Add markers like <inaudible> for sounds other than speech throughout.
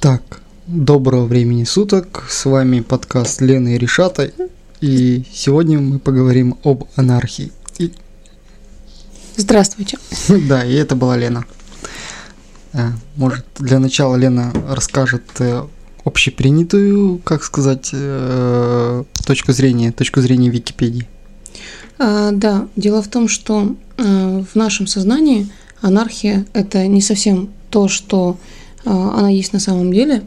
Так, доброго времени суток. С вами подкаст Лены и Решата. И сегодня мы поговорим об анархии. И... Здравствуйте. <laughs> Да, и это была Лена. А, может, для начала Лена расскажет э, общепринятую, как сказать, э, точку зрения, точку зрения Википедии. А, да, дело в том, что э, в нашем сознании анархия это не совсем то, что э, она есть на самом деле.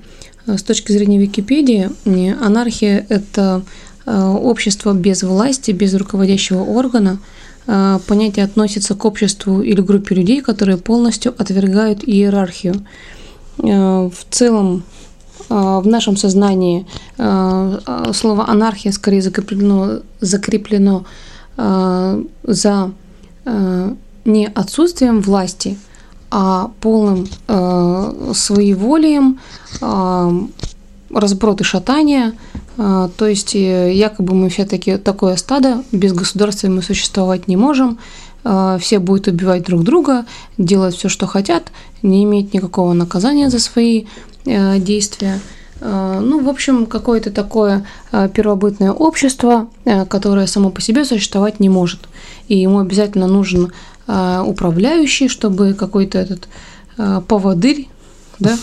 С точки зрения Википедии, анархия это общество без власти, без руководящего органа. Понятие относится к обществу или группе людей, которые полностью отвергают иерархию. В целом, в нашем сознании слово анархия скорее закреплено, закреплено за не отсутствием власти, а полным своеволием, разброд и шатания. То есть якобы мы все-таки такое стадо, без государства мы существовать не можем, все будут убивать друг друга, делать все, что хотят, не иметь никакого наказания за свои действия. Ну, в общем, какое-то такое первобытное общество, которое само по себе существовать не может. И ему обязательно нужен управляющий, чтобы какой-то этот поводырь, да,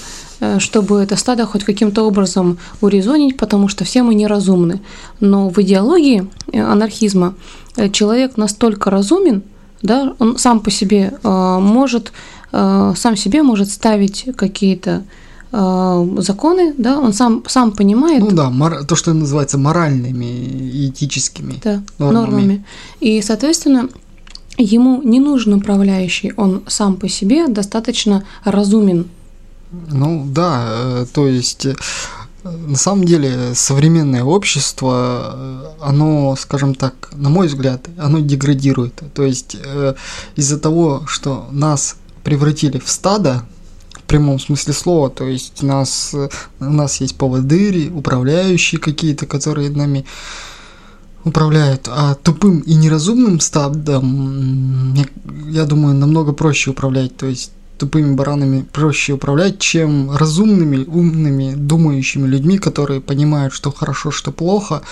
чтобы это стадо хоть каким-то образом урезонить, потому что все мы неразумны. Но в идеологии анархизма человек настолько разумен, да, он сам по себе может, сам себе может ставить какие-то Э, законы, да, он сам, сам понимает. Ну да, мор... то, что называется моральными и этическими да, нормами. нормами. И, соответственно, ему не нужен управляющий, он сам по себе достаточно разумен. Ну да, э, то есть э, на самом деле современное общество, оно, скажем так, на мой взгляд, оно деградирует. То есть из-за того, что нас превратили в стадо, прямом смысле слова, то есть нас, у нас есть поводыри, управляющие какие-то, которые нами управляют, а тупым и неразумным стадом, я, я думаю, намного проще управлять, то есть тупыми баранами проще управлять, чем разумными, умными, думающими людьми, которые понимают, что хорошо, что плохо,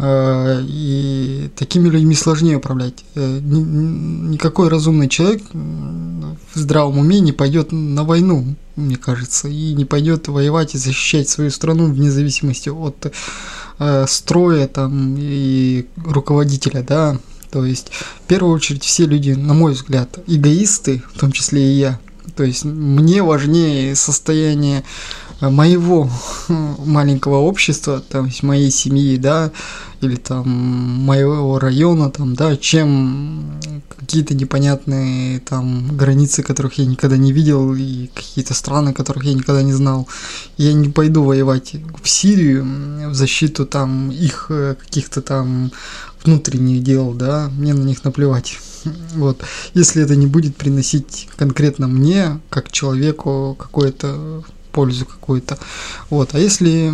Э, и такими людьми сложнее управлять. Э, никакой разумный человек в здравом уме не пойдет на войну, мне кажется, и не пойдет воевать и защищать свою страну вне зависимости от э, строя там и руководителя, да. То есть, в первую очередь, все люди, на мой взгляд, эгоисты, в том числе и я. То есть, мне важнее состояние моего <laughs> маленького общества, там, есть моей семьи, да, или там моего района, там, да, чем какие-то непонятные там границы, которых я никогда не видел, и какие-то страны, которых я никогда не знал. Я не пойду воевать в Сирию в защиту там их э, каких-то там внутренних дел, да, мне на них наплевать. <laughs> Вот. Если это не будет приносить конкретно мне, как человеку, какое-то пользу какую-то. Вот. А если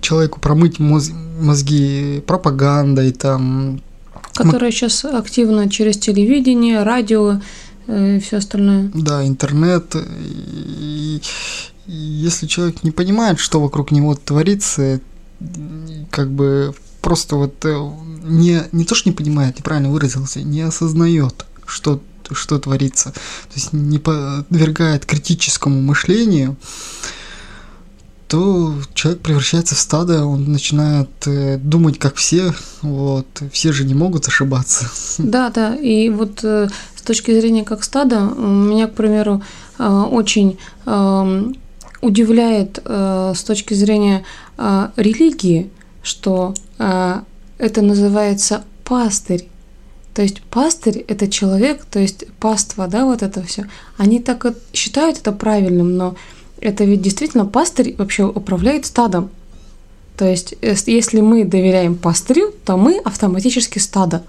человеку промыть моз мозги пропагандой там... Которая сейчас активно через телевидение, радио э, и все остальное. Да, интернет. И, и если человек не понимает, что вокруг него творится, как бы просто вот э, не, не то, что не понимает, неправильно выразился, не осознает, что что творится, то есть не подвергает критическому мышлению, то человек превращается в стадо, он начинает э, думать как все, вот, все же не могут ошибаться. <laughs> Да, да, и вот э, с точки зрения как стада, меня, к примеру, э, очень э, удивляет с точки зрения религии, что это называется пастырь. То есть пастырь – это человек, то есть паства, да, вот это все. Они так считают это правильным, но это ведь действительно пастырь вообще управляет стадом. То есть, если мы доверяем пастырю, то мы автоматически стадо.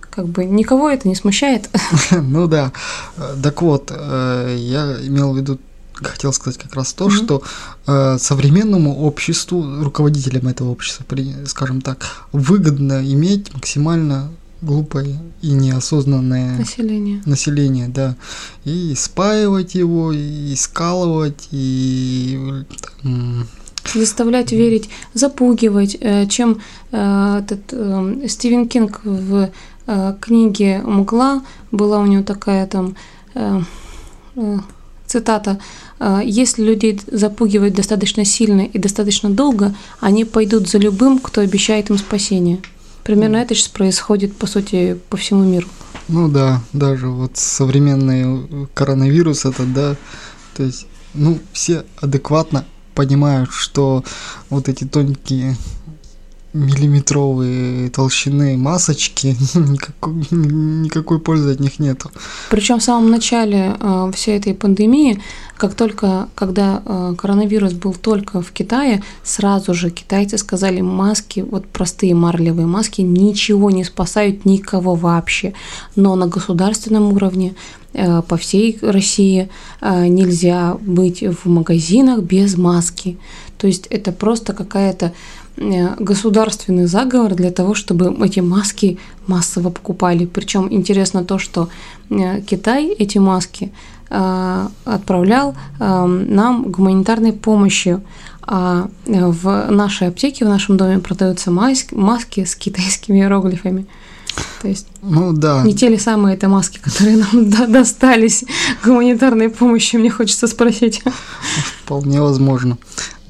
Как бы никого это не смущает. <laughs> Ну да. Так вот, э, я имел в виду, хотел сказать как раз то, что э, современному обществу, руководителям этого общества, скажем так, выгодно иметь максимально глупое и неосознанное население. население, да, и спаивать его, и скалывать, и заставлять верить, запугивать, э, чем э, этот э, Стивен Кинг в книге «Мгла» была у него такая там цитата «Если людей запугивать достаточно сильно и достаточно долго, они пойдут за любым, кто обещает им спасение». Примерно это сейчас происходит, по сути, по всему миру. Ну да, даже вот современный коронавирус это, да, то есть, ну, все адекватно понимают, что вот эти тонкие миллиметровые толщины масочки, <laughs> никакой, никакой пользы от них нету. Причем в самом начале э, всей этой пандемии, как только, когда э, коронавирус был только в Китае, сразу же китайцы сказали, маски, вот простые марлевые маски, ничего не спасают никого вообще. Но на государственном уровне э, по всей России э, нельзя быть в магазинах без маски. То есть это просто какая-то государственный заговор для того, чтобы эти маски массово покупали. Причем интересно то, что э, Китай эти маски э, отправлял нам гуманитарной помощью. А в нашей аптеке, в нашем доме продаются маски, маски с китайскими иероглифами. То есть ну, да. не те ли самые это маски, которые нам <laughs> достались гуманитарной помощью, мне хочется спросить. Вполне возможно.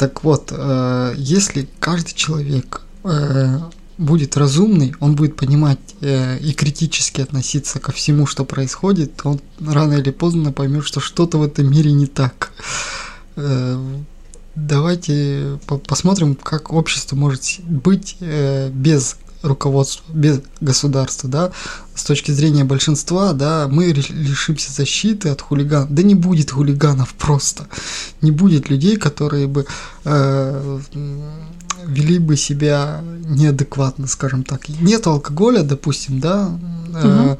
Так вот, э, если каждый человек э, будет разумный, он будет понимать э, и критически относиться ко всему, что происходит, он рано или поздно поймет, что что-то в этом мире не так. Давайте посмотрим, как общество может быть без руководства, без государства, да, с точки зрения большинства, да, мы лишимся защиты от хулиганов. Да не будет хулиганов просто. Не будет людей, которые бы э, вели бы себя неадекватно, скажем так. Нет алкоголя, допустим, да, угу.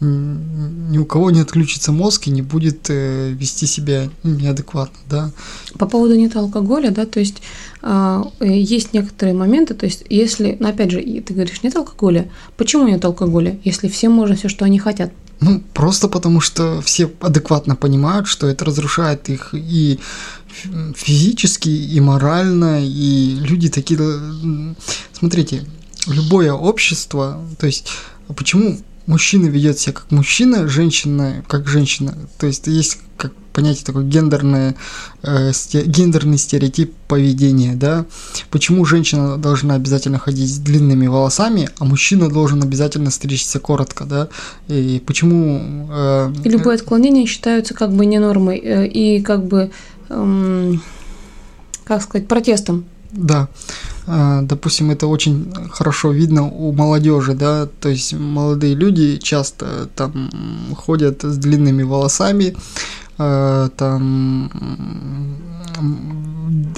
ни у кого не отключится мозг и не будет э, вести себя неадекватно, да. По поводу нет алкоголя, да, то есть э, есть некоторые моменты, то есть если, ну, опять же, ты говоришь нет алкоголя, почему нет алкоголя, если всем можно все, что они хотят? Ну, просто потому что все адекватно понимают, что это разрушает их и физически, и морально, и люди такие... Смотрите, любое общество, то есть почему мужчина ведет себя как мужчина, женщина как женщина. То есть есть как понятие такое гендерное, э, сте, гендерный стереотип поведения, да. Почему женщина должна обязательно ходить с длинными волосами, а мужчина должен обязательно стричься коротко, да. И почему... Э, и любые отклонения считаются как бы не нормой э, и как бы, э, как сказать, протестом. Да. А, допустим, это очень хорошо видно у молодежи, да, то есть молодые люди часто там ходят с длинными волосами, а, там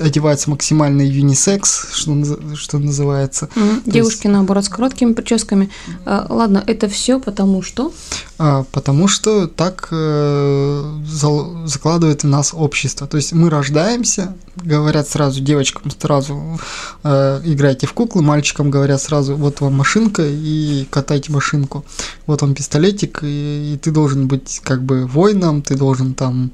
одевается максимальный юнисекс, что, что называется. Mm-hmm. Девушки, есть... наоборот, с короткими прическами. А, ладно, это все потому что? А, потому что так э, закладывает в нас общество. То есть мы рождаемся, говорят сразу девочкам сразу э, играйте в куклы, мальчикам говорят сразу вот вам машинка и катайте машинку. Вот вам пистолетик, и, и ты должен быть как бы воином, ты должен там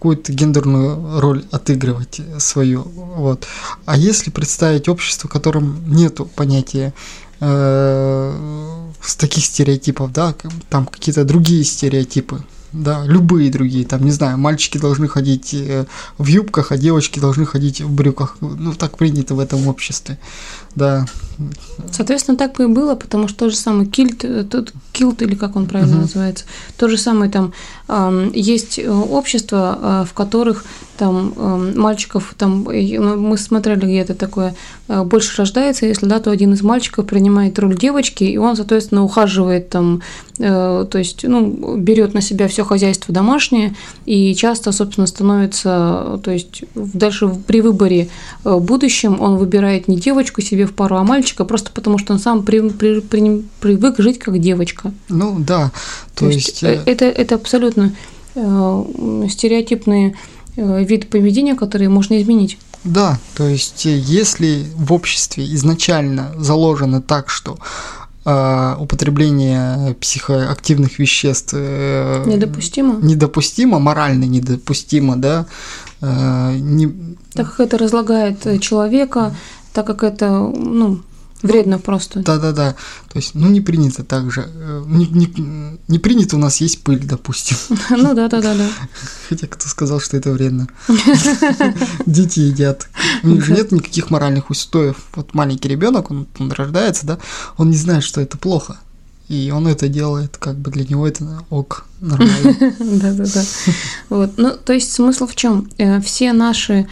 какую-то гендерную роль отыгрывать свою. Вот. А если представить общество, в котором нету понятия э, с таких стереотипов, да, там какие-то другие стереотипы, да, любые другие, там, не знаю, мальчики должны ходить э, в юбках, а девочки должны ходить в брюках, ну, так принято в этом обществе, да. Соответственно, так и было, потому что тот же самый кильт, э, тот килт, или как он правильно угу. называется, то же самое там э, есть общества, э, в которых там э, мальчиков, там, ну, мы смотрели где-то такое, э, больше рождается, если да, то один из мальчиков принимает роль девочки, и он, соответственно, ухаживает там, э, то есть, ну, берет на себя все хозяйство домашнее, и часто, собственно, становится, то есть, дальше при выборе э, будущем он выбирает не девочку себе в пару, а мальчика, просто потому что он сам при, при, при, привык жить как девочка. Ну, да, то, то есть... есть э, это, это абсолютно э, стереотипные Э, вид поведения, который можно изменить. Да, то есть э, если в обществе изначально заложено так, что употребление психоактивных веществ э, Недопустимо? недопустимо, морально недопустимо, да, э, не, Так как это разлагает э, человека, так как это, ну, вредно просто. да-да-да, то есть, ну, не принято так же, э, не, не- не принято у нас есть пыль, допустим, <laughs> Ну да, да, да, да. хотя кто сказал, что это вредно, <laughs> дети едят, у них же нет никаких моральных устоев, вот маленький ребенок, он, он рождается, да, он не знает, что это плохо, и он это делает, как бы для него это ок, нормально. Да, да, да. Вот. Ну, то есть смысл в чем? Все наши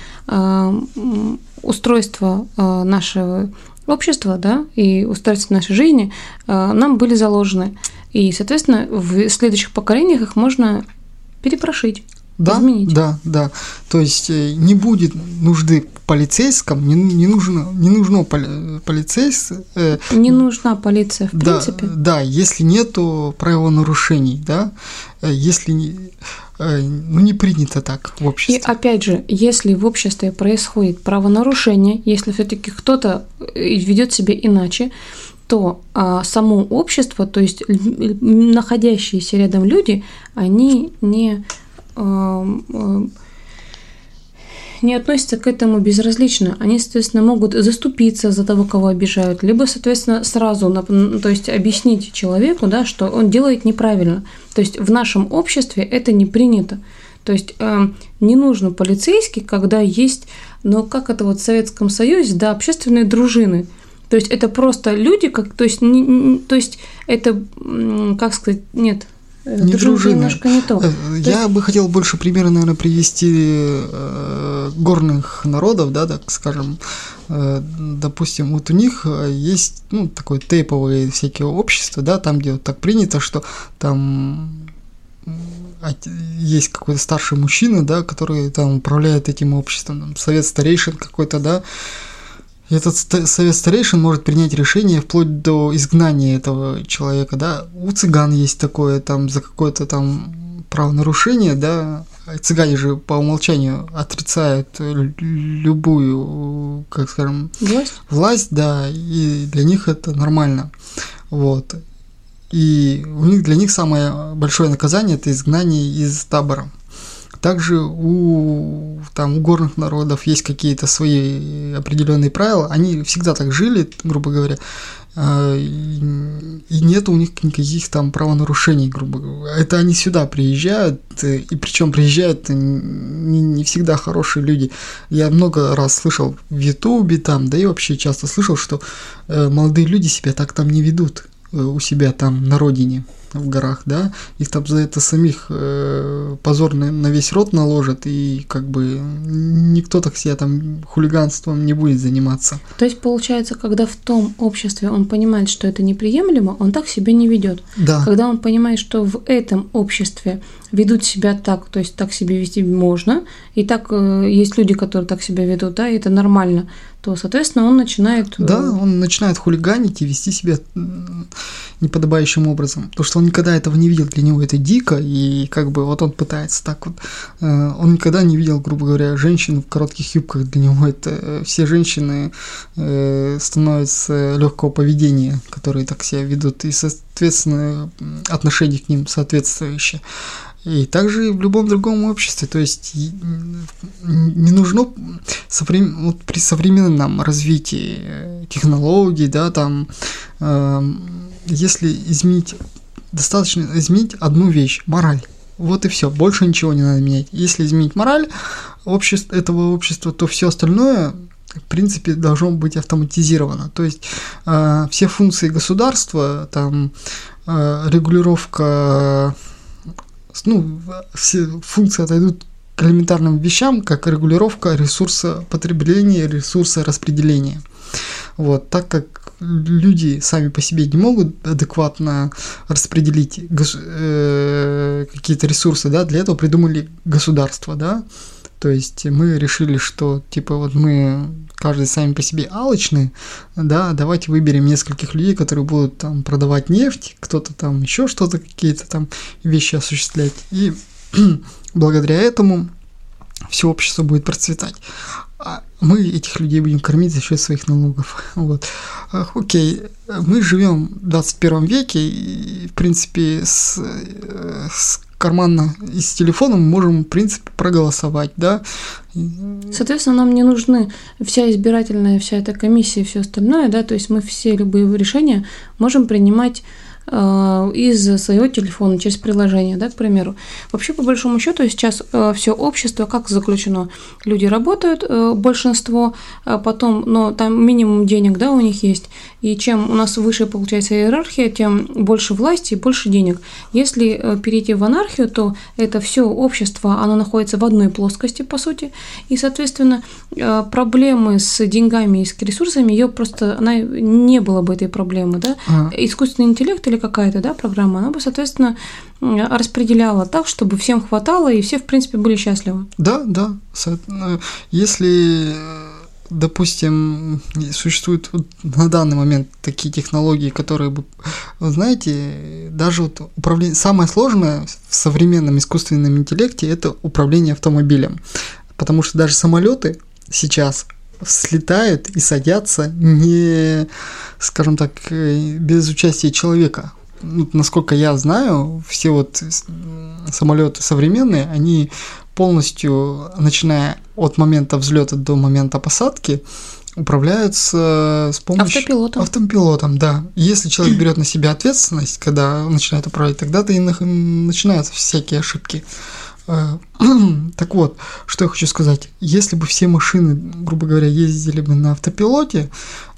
м, устройства э, нашего общества, да, и устройства нашей жизни э, нам были заложены. И, соответственно, в следующих поколениях их можно перепрошить. Да, изменить. да, да. То есть э, не будет нужды полицейском, не, не нужно, не нужно поли- полицейс, э, Не нужна полиция, в да, принципе. да, если нету правонарушений, да, э, если не, э, ну не принято так в И обществе. опять же, если в обществе происходит правонарушение, если все-таки кто-то э, ведет себя иначе, то а, само общество, то есть находящиеся рядом люди, они не, ам, ам, не относятся к этому безразлично. Они, соответственно, могут заступиться за того, кого обижают, либо, соответственно, сразу, нап- н- то есть объяснить человеку, да, что он делает неправильно. То есть в нашем обществе это не принято. То есть эм, не нужно полицейский, когда есть, ну как это вот в Советском Союзе, да, общественные дружины. То есть это просто люди, как, то есть, не- то есть это, как сказать, нет, э, Не дружина дружины. немножко не то. Э, Я бы хотел больше примера, наверное, привести э, горных народов, да, так скажем. Э, допустим, вот у них э, есть, ну, такое тейповые всякие общества, да, там, где вот так принято, что там есть какой-то старший мужчина, да, который там управляет этим обществом, там, совет старейшин какой-то, да, этот совет старейшин может принять решение вплоть до изгнания этого человека, да. У цыган есть такое, там, за какое-то там правонарушение, да. Цыгане же по умолчанию отрицают лю- любую, как скажем, Власть? власть, да, и для них это нормально. Вот. И у них для них самое большое наказание это изгнание из табора. Также у, там, у горных народов есть какие-то свои определенные правила. Они всегда так жили, грубо говоря. а, И нет у них никаких там правонарушений, грубо говоря. Это они сюда приезжают, э, и причем приезжают не, не всегда хорошие люди. Я много раз слышал в Ютубе там, да и вообще часто слышал, что э, молодые люди себя так там не ведут э, у себя там на родине в горах, да, их там за это самих э, позор на, на весь рот наложат, и как бы никто так себя там хулиганством не будет заниматься. То есть получается, когда в том обществе он понимает, что это неприемлемо, он так себя не ведет. Да, Когда он понимает, что в этом обществе ведут себя так, то есть так себя вести можно, и так э, есть люди, которые так себя ведут, да, и это нормально, то, соответственно, он начинает... э, да, он начинает хулиганить и вести себя неподобающим образом, потому что он никогда этого не видел, для него это дико, и как бы вот он пытается так вот, э, он никогда не видел, грубо говоря, женщин в коротких юбках, для него это все женщины становятся легкого поведения, которые так себя ведут, и, соответственно, отношение к ним соответствующее. И также и в любом другом обществе, то есть не нужно соврем- вот при современном развитии э, технологий, да, там, эм, если изменить, достаточно изменить одну вещь, мораль. Вот и все, больше ничего не надо менять. Если изменить мораль общества, этого общества, то все остальное, в принципе, должно быть автоматизировано. То есть э, все функции государства, там, э, регулировка, ну, все функции отойдут к элементарным вещам, как регулировка ресурса потребления, ресурса распределения. Вот, так как люди сами по себе не могут адекватно распределить э, какие-то ресурсы, да, для этого придумали государство, да. То есть мы решили, что типа вот мы каждый сами по себе алчны, да, давайте выберем нескольких людей, которые будут там продавать нефть, кто-то там еще что-то, какие-то там вещи осуществлять. И <clears throat> благодаря этому все общество будет процветать. А мы этих людей будем кормить за счет своих налогов. <laughs> Вот. Окей, мы живем в 21 веке, и, в принципе, с, с кармана и с телефоном можем, в принципе, проголосовать, да. Соответственно, нам не нужны вся избирательная, вся эта комиссия и все остальное, да, то есть мы все любые решения можем принимать из своего телефона через приложение, да, к примеру. Вообще, по большому счету, сейчас э, все общество как заключено? Люди работают, э, большинство, потом, но там минимум денег, да, у них есть, и чем у нас выше получается иерархия, тем больше власти и больше денег. Если перейти в анархию, то это все общество, оно находится в одной плоскости, по сути, и, соответственно, проблемы с деньгами и с ресурсами, ее просто, она не было бы этой проблемы, да. А. Искусственный интеллект или какая-то да, программа, она бы, соответственно, распределяла так, чтобы всем хватало и все, в принципе, были счастливы. Да, да. Если допустим, существуют на данный момент такие технологии, которые бы, знаете, даже вот управление, самое сложное в современном искусственном интеллекте это управление автомобилем, потому что даже самолеты сейчас слетают и садятся не, скажем так, э, без участия человека. Ну, насколько я знаю, все вот самолеты современные, они полностью, начиная от момента взлета до момента посадки, управляются с помощью автопилотом. автопилотом, да. Если человек берет на себя ответственность, когда начинает управлять, тогда-то и начинаются всякие ошибки. Э, <clears throat> так вот, что я хочу сказать. Если бы все машины, грубо говоря, ездили бы на автопилоте,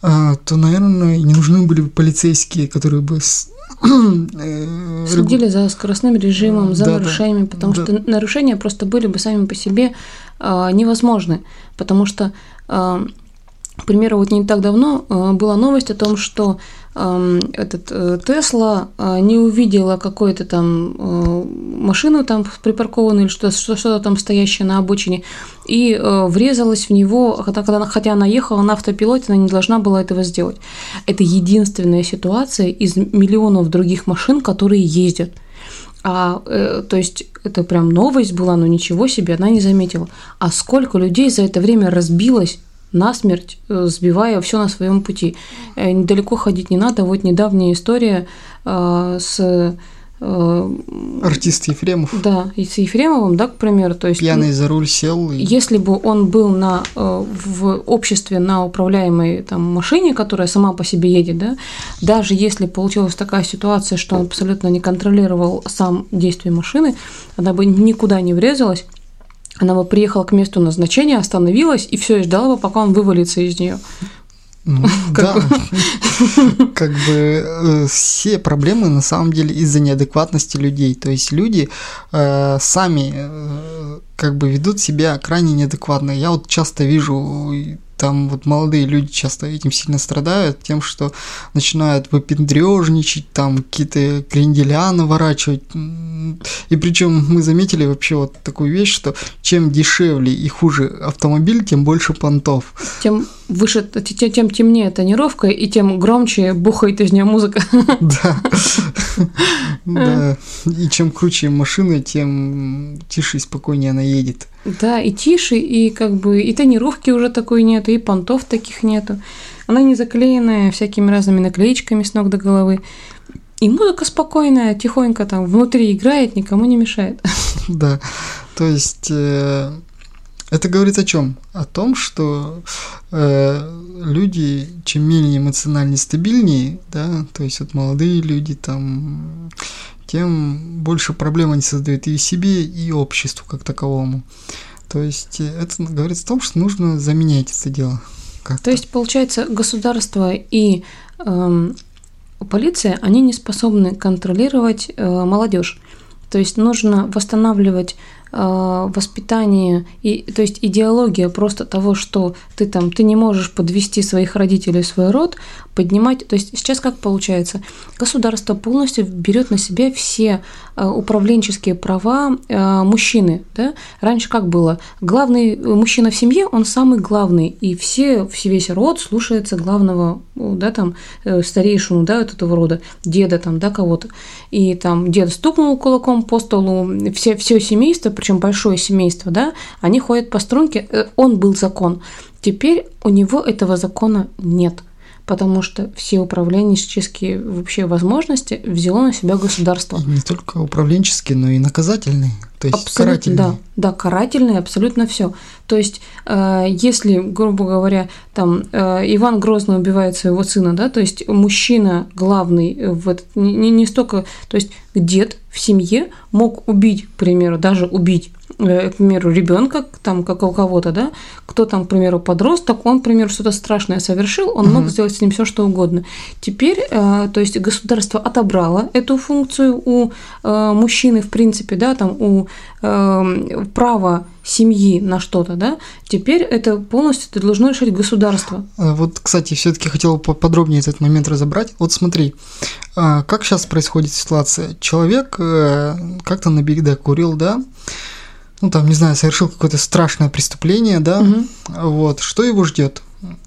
э, то, наверное, не нужны были бы полицейские, которые бы <clears throat> э, следили за скоростным режимом, за да, нарушениями, потому да. что нарушения просто были бы сами по себе невозможны, потому что к примеру, вот не так давно была новость о том, что этот э, Тесла а, не увидела какую-то там э, машину там припаркованную или что-то что, там стоящее на обочине и э, врезалась в него, хотя, когда, хотя она ехала на автопилоте, она не должна была этого сделать. Это единственная ситуация из миллионов других машин, которые ездят. А, э, то есть это прям новость была, но ничего себе, она не заметила. А сколько людей за это время разбилось насмерть, э, сбивая все на своем пути. Э, недалеко ходить не надо. Вот недавняя история э, с Артист Ефремов. Да, и с Ефремовым, да, к примеру. То есть, Пьяный за руль сел. И... Если бы он был на, в обществе на управляемой там, машине, которая сама по себе едет, да, даже если получилась такая ситуация, что он абсолютно не контролировал сам действие машины, она бы никуда не врезалась, она бы приехала к месту назначения, остановилась и все, и ждала бы, пока он вывалится из нее. Ну, <laughs> да, <laughs> как бы э, все проблемы на самом деле из-за неадекватности людей. То есть люди э, сами э, как бы ведут себя крайне неадекватно. Я вот часто вижу там вот молодые люди часто этим сильно страдают, тем, что начинают выпендрежничать, там какие-то кренделя наворачивать. И причем мы заметили вообще вот такую вещь, что чем дешевле и хуже автомобиль, тем больше понтов. Тем выше, тем темнее тонировка, и тем громче бухает из нее музыка. <laughs> Да. <laughs> Да. И чем круче машина, тем тише и спокойнее она едет. Да, и тише, и как бы и тонировки уже такой нету, и понтов таких нету. Она не заклеенная всякими разными наклеечками с ног до головы. И музыка спокойная, тихонько там внутри играет, никому не мешает. <laughs> Да, то есть э, это говорит о чем? О том, что э, люди, чем менее эмоционально стабильнее, да, то есть вот молодые люди там, тем больше проблем они создают и себе, и обществу как таковому. То есть это говорит о том, что нужно заменять это дело. Как-то. То есть, получается, государство и э, полиция, они не способны контролировать э, молодежь. То есть нужно восстанавливать Э, воспитание, и, то есть идеология просто того, что ты там, ты не можешь подвести своих родителей свой род, поднимать, то есть сейчас как получается, государство полностью берет на себя все э, управленческие права э, мужчины, да? Раньше как было? Главный мужчина в семье, он самый главный, и все, весь род слушается главного, да, там, старейшину, да, вот этого рода, деда там, да, кого-то, и там дед стукнул кулаком по столу, все, все семейство причем большое семейство, да, они ходят по струнке, э, он был закон. Теперь у него этого закона нет потому что все управленческие вообще возможности взяло на себя государство. Не только управленческие, но и наказательные, то есть абсолютно, карательные. Да, да, карательные, абсолютно все. То есть, э, если, грубо говоря, там э, Иван Грозный убивает своего сына, да, то есть мужчина главный в этот, не, не столько, то есть дед в семье мог убить, к примеру, даже убить Э, к примеру, ребенка, там, как у кого-то, да, кто там, к примеру, подросток, он, к примеру, что-то страшное совершил, он угу. мог сделать с ним все, что угодно. Теперь, э, то есть государство отобрало эту функцию у э, мужчины, в принципе, да, там, у э, права семьи на что-то, да, теперь это полностью это должно решать государство. А вот, кстати, все-таки хотел подробнее этот момент разобрать. Вот смотри, а, как сейчас происходит ситуация? Человек э, как-то на берега курил, да, ну там, не знаю, совершил какое-то страшное преступление, да, угу. вот, что его ждет?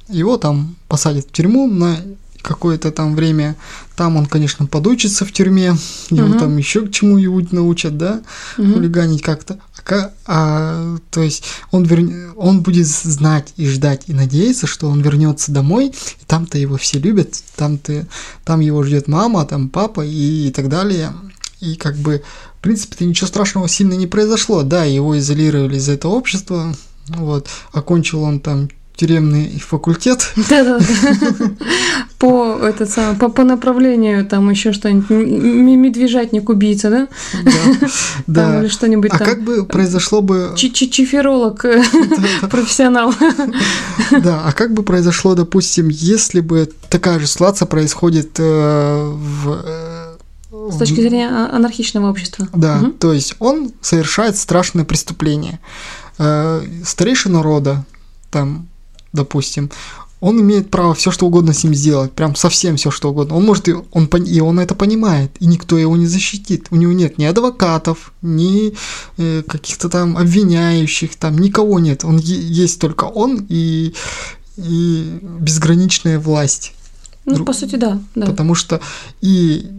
Его там посадят в тюрьму на какое-то там время. Там он, конечно, подучится в тюрьме, его угу. там еще к чему его научат, да, угу. хулиганить как-то. А, а, то есть он, вер... он будет знать и ждать и надеяться, что он вернется домой, и там-то его все любят, там-то, там его ждет мама, там папа и, и так далее. И как бы в принципе-то ничего страшного сильно не произошло. Да, его изолировали из этого общества. Вот. Окончил он там тюремный факультет. По, этот самый, по, по направлению там еще что-нибудь, медвежатник убийца, да? Да. да. или что-нибудь а там. Как бы произошло бы... Чиферолог, профессионал. Да, а как бы произошло, допустим, если бы такая же ситуация происходит э, в э, с точки зрения а, анархичного общества. Да, угу. то есть он совершает страшное преступление. Э, старейшина рода, там, допустим, он имеет право все что угодно с ним сделать, прям совсем все что угодно. Он может и он и он это понимает, и никто его не защитит. У него нет ни адвокатов, ни э, каких-то там обвиняющих, там никого нет. Он есть только он и и безграничная власть. Ну, по сути, да, да. Потому что и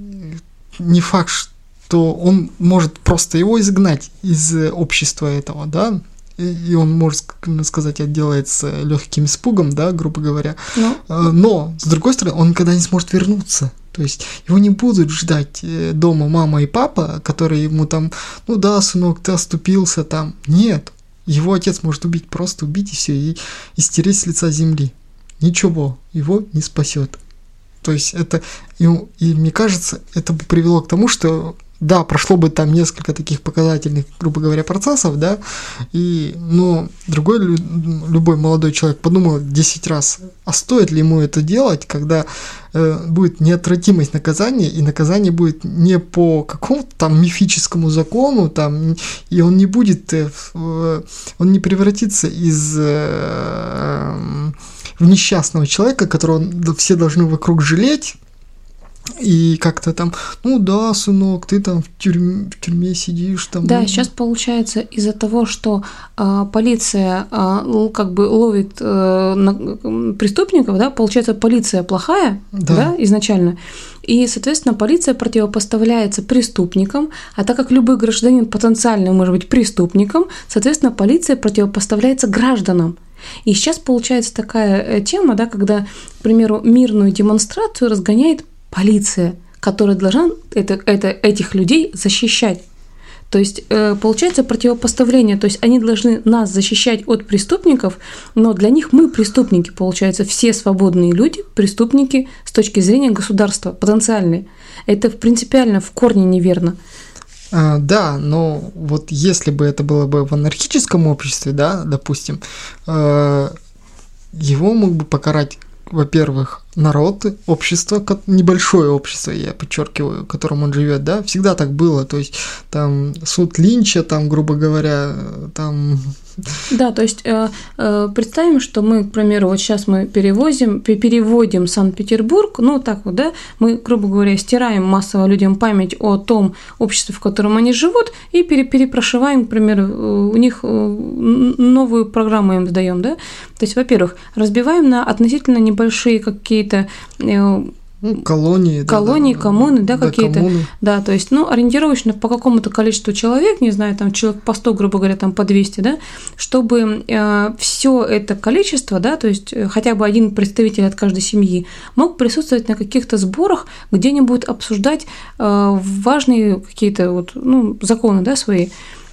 не факт, что он может просто его изгнать из общества этого, да, и он, может сказать, отделается легким испугом, да, грубо говоря. Но. Ну. Но, с другой стороны, он никогда не сможет вернуться. То есть его не будут ждать э, дома мама и папа, которые ему там, ну да, сынок, ты оступился там. Нет, его отец может убить, просто убить и все, и, и стереть с лица земли. Ничего, его не спасет. То есть это, и, и мне кажется, это бы привело к тому, что да, прошло бы там несколько таких показательных, грубо говоря, процессов, да, и, но другой, любой молодой человек подумал 10 раз, а стоит ли ему это делать, когда э, будет неотвратимость наказания, и наказание будет не по какому-то там мифическому закону, там, и он не будет, э, он не превратится из э, в несчастного человека, которого все должны вокруг жалеть, и как-то там, ну да, сынок, ты там в тюрьме, в тюрьме сидишь там. Да, ну... сейчас получается из-за того, что а, полиция а, как бы ловит а, на, преступников, да, получается полиция плохая, да. да, изначально. И, соответственно, полиция противопоставляется преступникам, а так как любой гражданин потенциально может быть преступником, соответственно, полиция противопоставляется гражданам. И сейчас получается такая э, тема, да, когда, к примеру, мирную демонстрацию разгоняет полиция, которая должна это, это, этих людей защищать. То есть э, получается противопоставление, то есть они должны нас защищать от преступников, но для них мы преступники, получается, все свободные люди, преступники с точки зрения государства, потенциальные. Это принципиально в корне неверно. А, да, но вот если бы это было бы в анархическом обществе, да, допустим, э, его мог бы покарать, во-первых, народ, общество, небольшое общество, я подчеркиваю, в котором он живет, да, всегда так было, то есть там суд Линча, там, грубо говоря, там <laughs> да, то есть э, э, представим, что мы, к примеру, вот сейчас мы перевозим, переводим Санкт-Петербург, ну так вот, да, мы, грубо говоря, стираем массово людям память о том обществе, в котором они живут, и пере, перепрошиваем, к примеру, э, у них новую программу им сдаем, да. То есть, во-первых, разбиваем на относительно небольшие какие-то ну, колонии, колонии, да, коммуны, да, да, какие-то. коммуны. Да, то есть, ну, ориентировочно по какому-то количеству человек, не знаю, там человек по 100, грубо говоря, там по 200, да, чтобы э, все это количество, да, то есть э, хотя бы один представитель от каждой семьи мог присутствовать на каких-то сборах, где они будут обсуждать э, важные какие-то вот, ну, законы, да, свои.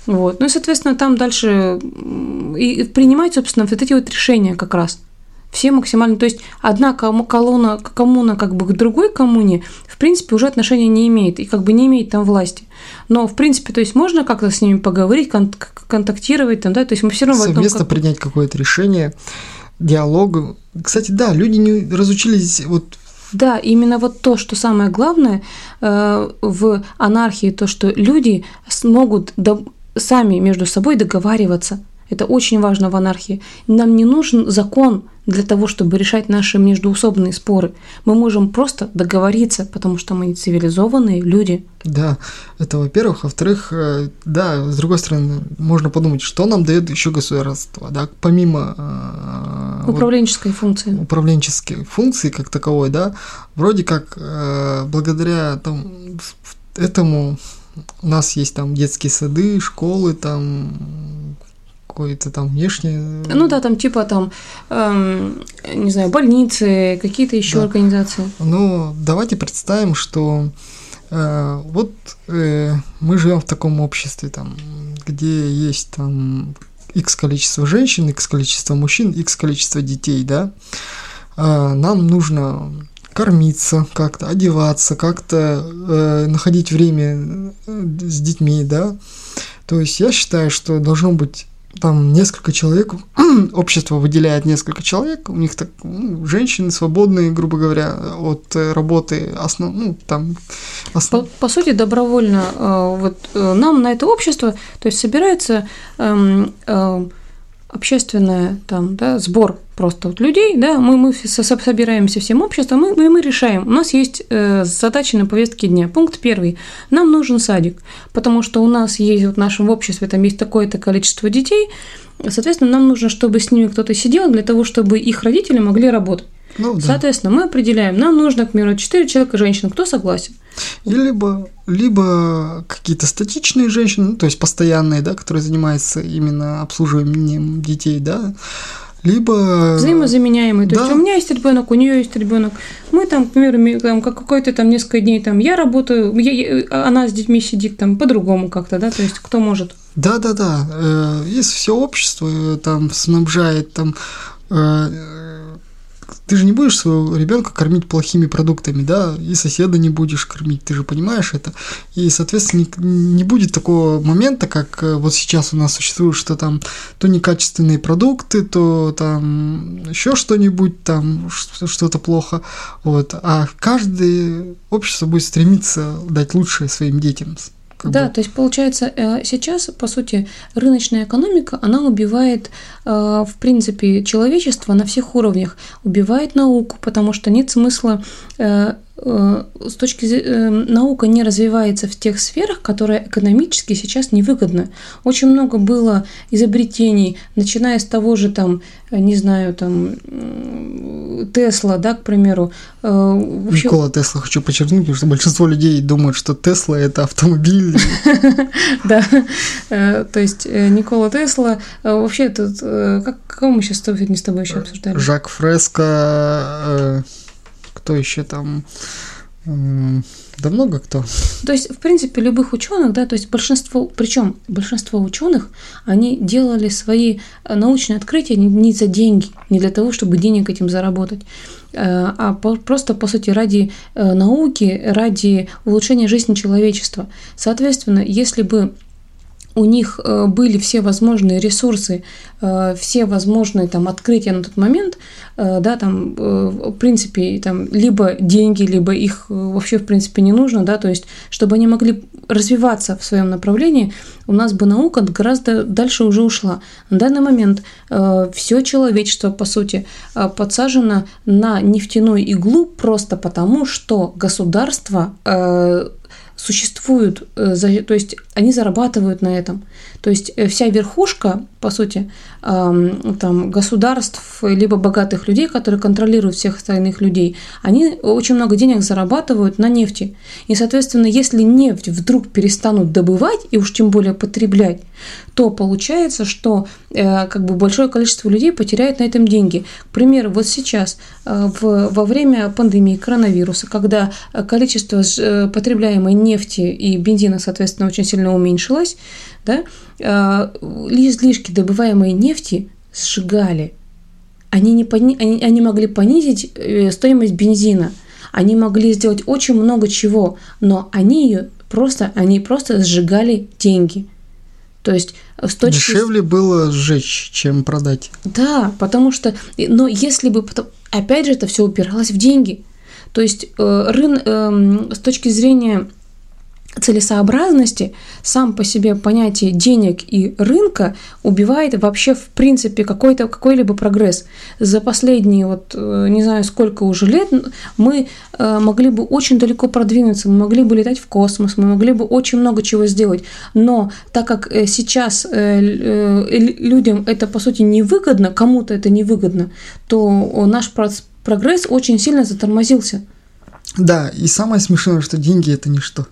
Вот. Ну и, соответственно, там дальше и принимать, собственно, вот эти вот решения как раз. Все максимально, то есть одна колонна, коммуна как бы к другой коммуне, в принципе, уже отношения не имеет и как бы не имеет там власти. Но, в принципе, то есть можно как-то с ними поговорить, кон- контактировать там, да, то есть мы все равно Совместно как- принять какое-то решение, диалог. Кстати, да, люди не разучились вот Да, именно вот то, что самое главное э, в анархии, то, что люди смогут до- сами между собой договариваться. Это очень важно в анархии. Нам не нужен закон для того, чтобы решать наши междуусобные споры. Мы можем просто договориться, потому что мы цивилизованные люди. Да, это во-первых. Во-вторых, э, да, с другой стороны, можно подумать, что нам дает еще государство, да, помимо э, вот Управленческая функция. управленческой функции как таковой, да, вроде как э, благодаря там, этому у нас есть там детские сады, школы, там какое-то там внешнее. Ну да, там типа там, эм, не знаю, больницы, какие-то еще Да. организации. Ну, давайте представим, что э, вот э, мы живем в таком обществе, там, где есть там x количество женщин, x количество мужчин, x количество детей, да. А, нам нужно кормиться как-то, одеваться, как-то э, находить время э, с детьми, да. То есть я считаю, что должно быть там несколько человек, <clears throat> общество выделяет несколько человек, у них так, ну, женщины свободные, грубо говоря, от э, работы, основ, ну, там, По, основ... по сути, добровольно э, вот э, нам на это общество, то есть собирается эм, э, общественное там, да, сбор просто вот людей, да, мы, мы со- со- собираемся всем обществом, мы, мы, мы решаем. У нас есть э, задачи на повестке дня. Пункт первый. Нам нужен садик, потому что у нас есть вот в нашем обществе там есть такое-то количество детей, соответственно, нам нужно, чтобы с ними кто-то сидел для того, чтобы их родители могли работать. ну, да. Соответственно, мы определяем, нам нужно, к примеру, 4 человека женщин. Кто согласен? И либо, либо какие-то статичные женщины, ну, то есть постоянные, да, которые занимаются именно обслуживанием детей, да, либо... взаимозаменяемые. То да. есть у меня есть ребенок, у нее есть ребенок. Мы там, к примеру, там, как какой-то там несколько дней там я работаю, я- она с детьми сидит там по-другому как-то, да, то есть кто может. Да, да, да. Э, Если все общество э, там снабжает там. Ты же не будешь своего ребенка кормить плохими продуктами, да, и соседа не будешь кормить, ты же понимаешь это. И, соответственно, не, не будет такого момента, как э, вот сейчас у нас существует, что там то некачественные продукты, то там еще что-нибудь, там что-то плохо. Вот. А каждое общество будет стремиться дать лучшее своим детям. Да, бы. то есть получается э, сейчас, по сути, рыночная экономика, она убивает, э, в принципе, человечество на всех уровнях, убивает науку, потому что нет смысла э, с точки зрения наука не развивается в тех сферах, которые экономически сейчас невыгодны. Очень много было изобретений, начиная с того же там, э, не знаю, там Тесла, да, к примеру. Э, вообще- Никола Тесла хочу подчеркнуть, потому что большинство людей думают, что Тесла это автомобиль. <laughs> Да, Э, то есть э, Никола Тесла, э, вообще тут, э, как, мы сейчас сегодня с тобой еще обсуждали? Жак Фреско, э, кто еще там? Да много кто. То есть, в принципе, любых ученых, да, то есть большинство, причем большинство ученых, они делали свои э, научные открытия не, за деньги, не для того, чтобы денег этим заработать, э, а просто, по сути, ради э, науки, ради улучшения жизни человечества. Соответственно, если бы у них э, были все возможные ресурсы, э, все возможные там открытия на тот момент, э, да, там, в принципе, там, либо деньги, либо их вообще, в принципе, не нужно, да, то есть, чтобы они могли развиваться в своем направлении, у нас бы наука гораздо дальше уже ушла. На данный момент все человечество, по сути, подсажено на нефтяную иглу просто потому, что государство существуют, то есть они зарабатывают на этом. То есть э, вся верхушка, по сути, там, государств, либо богатых людей, которые контролируют всех остальных людей, они очень много денег зарабатывают на нефти. И, соответственно, если нефть вдруг перестанут добывать, и уж тем более потреблять, то получается, что э, как бы большое количество людей потеряет на этом деньги. К примеру, вот сейчас, э, в, во время пандемии коронавируса, когда количество потребляемой нефти и бензина, соответственно, очень сильно уменьшилось, да, а, излишки добываемой нефти сжигали. Они, не пони... они, они могли понизить э, стоимость бензина, они могли сделать очень много чего, но они ее просто, они просто сжигали деньги. То есть э, с точки... Дешевле было сжечь, чем продать. Да, потому что, но если бы, опять же, это все упиралось в деньги. То есть э, рын, э, с точки зрения целесообразности сам по себе понятие денег и рынка убивает вообще в принципе какой-то какой-либо прогресс. За последние вот э, не знаю сколько уже лет мы э, могли бы очень далеко продвинуться, мы могли бы летать в космос, мы могли бы очень много чего сделать, но так как э, сейчас людям это по сути невыгодно, кому-то это невыгодно, то наш прогресс очень сильно затормозился. Да, и самое смешное, что деньги это ничто.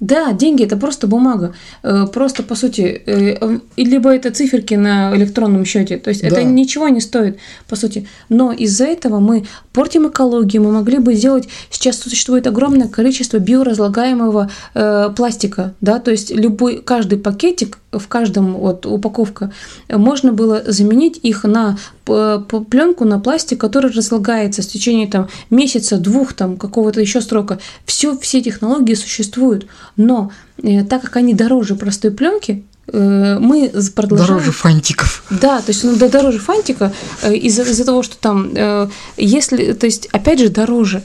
Да, деньги это просто бумага. Э, просто, по сути, э, либо это циферки на электронном счете. То есть да. это ничего не стоит, по сути. Но из-за этого мы портим экологию. Мы могли бы сделать... Сейчас существует огромное количество биоразлагаемого э, пластика. Да? То есть любой, каждый пакетик в каждом вот упаковка можно было заменить их на пленку на пластик, который разлагается в течение там месяца, двух, там какого-то еще срока. Все, все технологии существуют, но э, так как они дороже простой пленки, э, мы продолжаем... Дороже фантиков. Да, то есть ну, да, дороже фантика э, из-за из того, что там, если, то есть опять же дороже,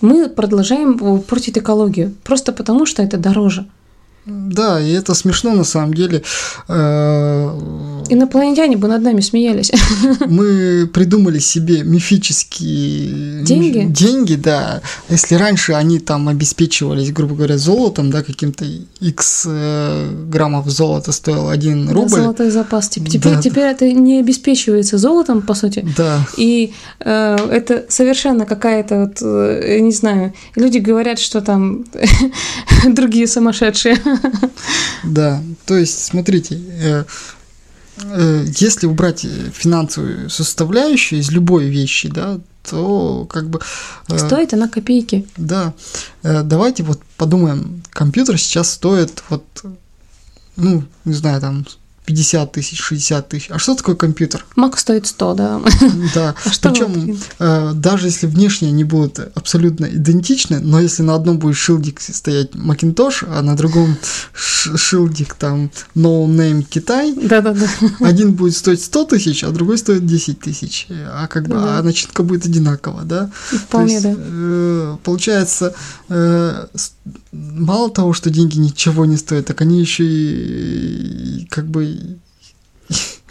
мы продолжаем портить экологию, просто потому что это дороже. Да, и это смешно на самом деле. Э, Инопланетяне бы над нами смеялись. <laughs> Мы придумали себе мифические деньги. Деньги, да. Если раньше они там обеспечивались, грубо говоря, золотом, да, каким-то X э, граммов золота стоил 1 да, рубль. Золотой запас. Теперь, да. теперь это не обеспечивается золотом, по сути. Да. И э, это совершенно какая-то вот, э, не знаю, люди говорят, что там <laughs> другие сумасшедшие. Да, то есть, смотрите, э, э, если убрать финансовую составляющую из любой вещи, да, то как бы... Э, стоит она копейки. Да. Давайте вот подумаем, компьютер сейчас стоит вот, ну, не знаю, там 50 тысяч, 60 тысяч. А что такое компьютер? Mac стоит 100, да. Да. <laughs> А Причем э, даже если внешне они будут абсолютно идентичны, но если на одном будет шилдик стоять Macintosh, а на другом шилдик там No Name Китай, <laughs> один будет стоить 100 тысяч, а другой стоит 10 тысяч. А как бы а начинка будет одинакова, да? Вполне, да. Э, получается, э, мало того, что деньги ничего не стоят, так они еще и как бы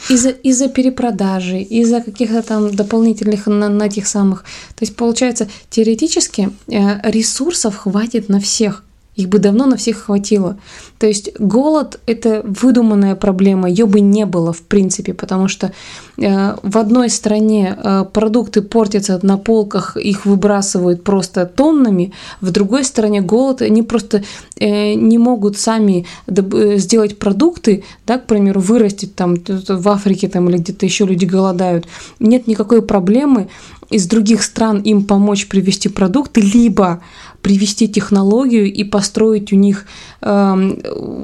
из-за из перепродажи, из-за каких-то там дополнительных на, на тех самых. То есть, получается, теоретически э, ресурсов хватит на всех. Их бы давно на всех хватило. То есть голод – это выдуманная проблема, ее бы не было в принципе, потому что э, в одной стране э, продукты портятся на полках, их выбрасывают просто тоннами, в другой стране голод, они просто э, не могут сами э, сделать продукты, да, к примеру, вырастить там в Африке там, или где-то еще люди голодают. Нет никакой проблемы из других стран им помочь привести продукты, либо привести технологию и построить у них э,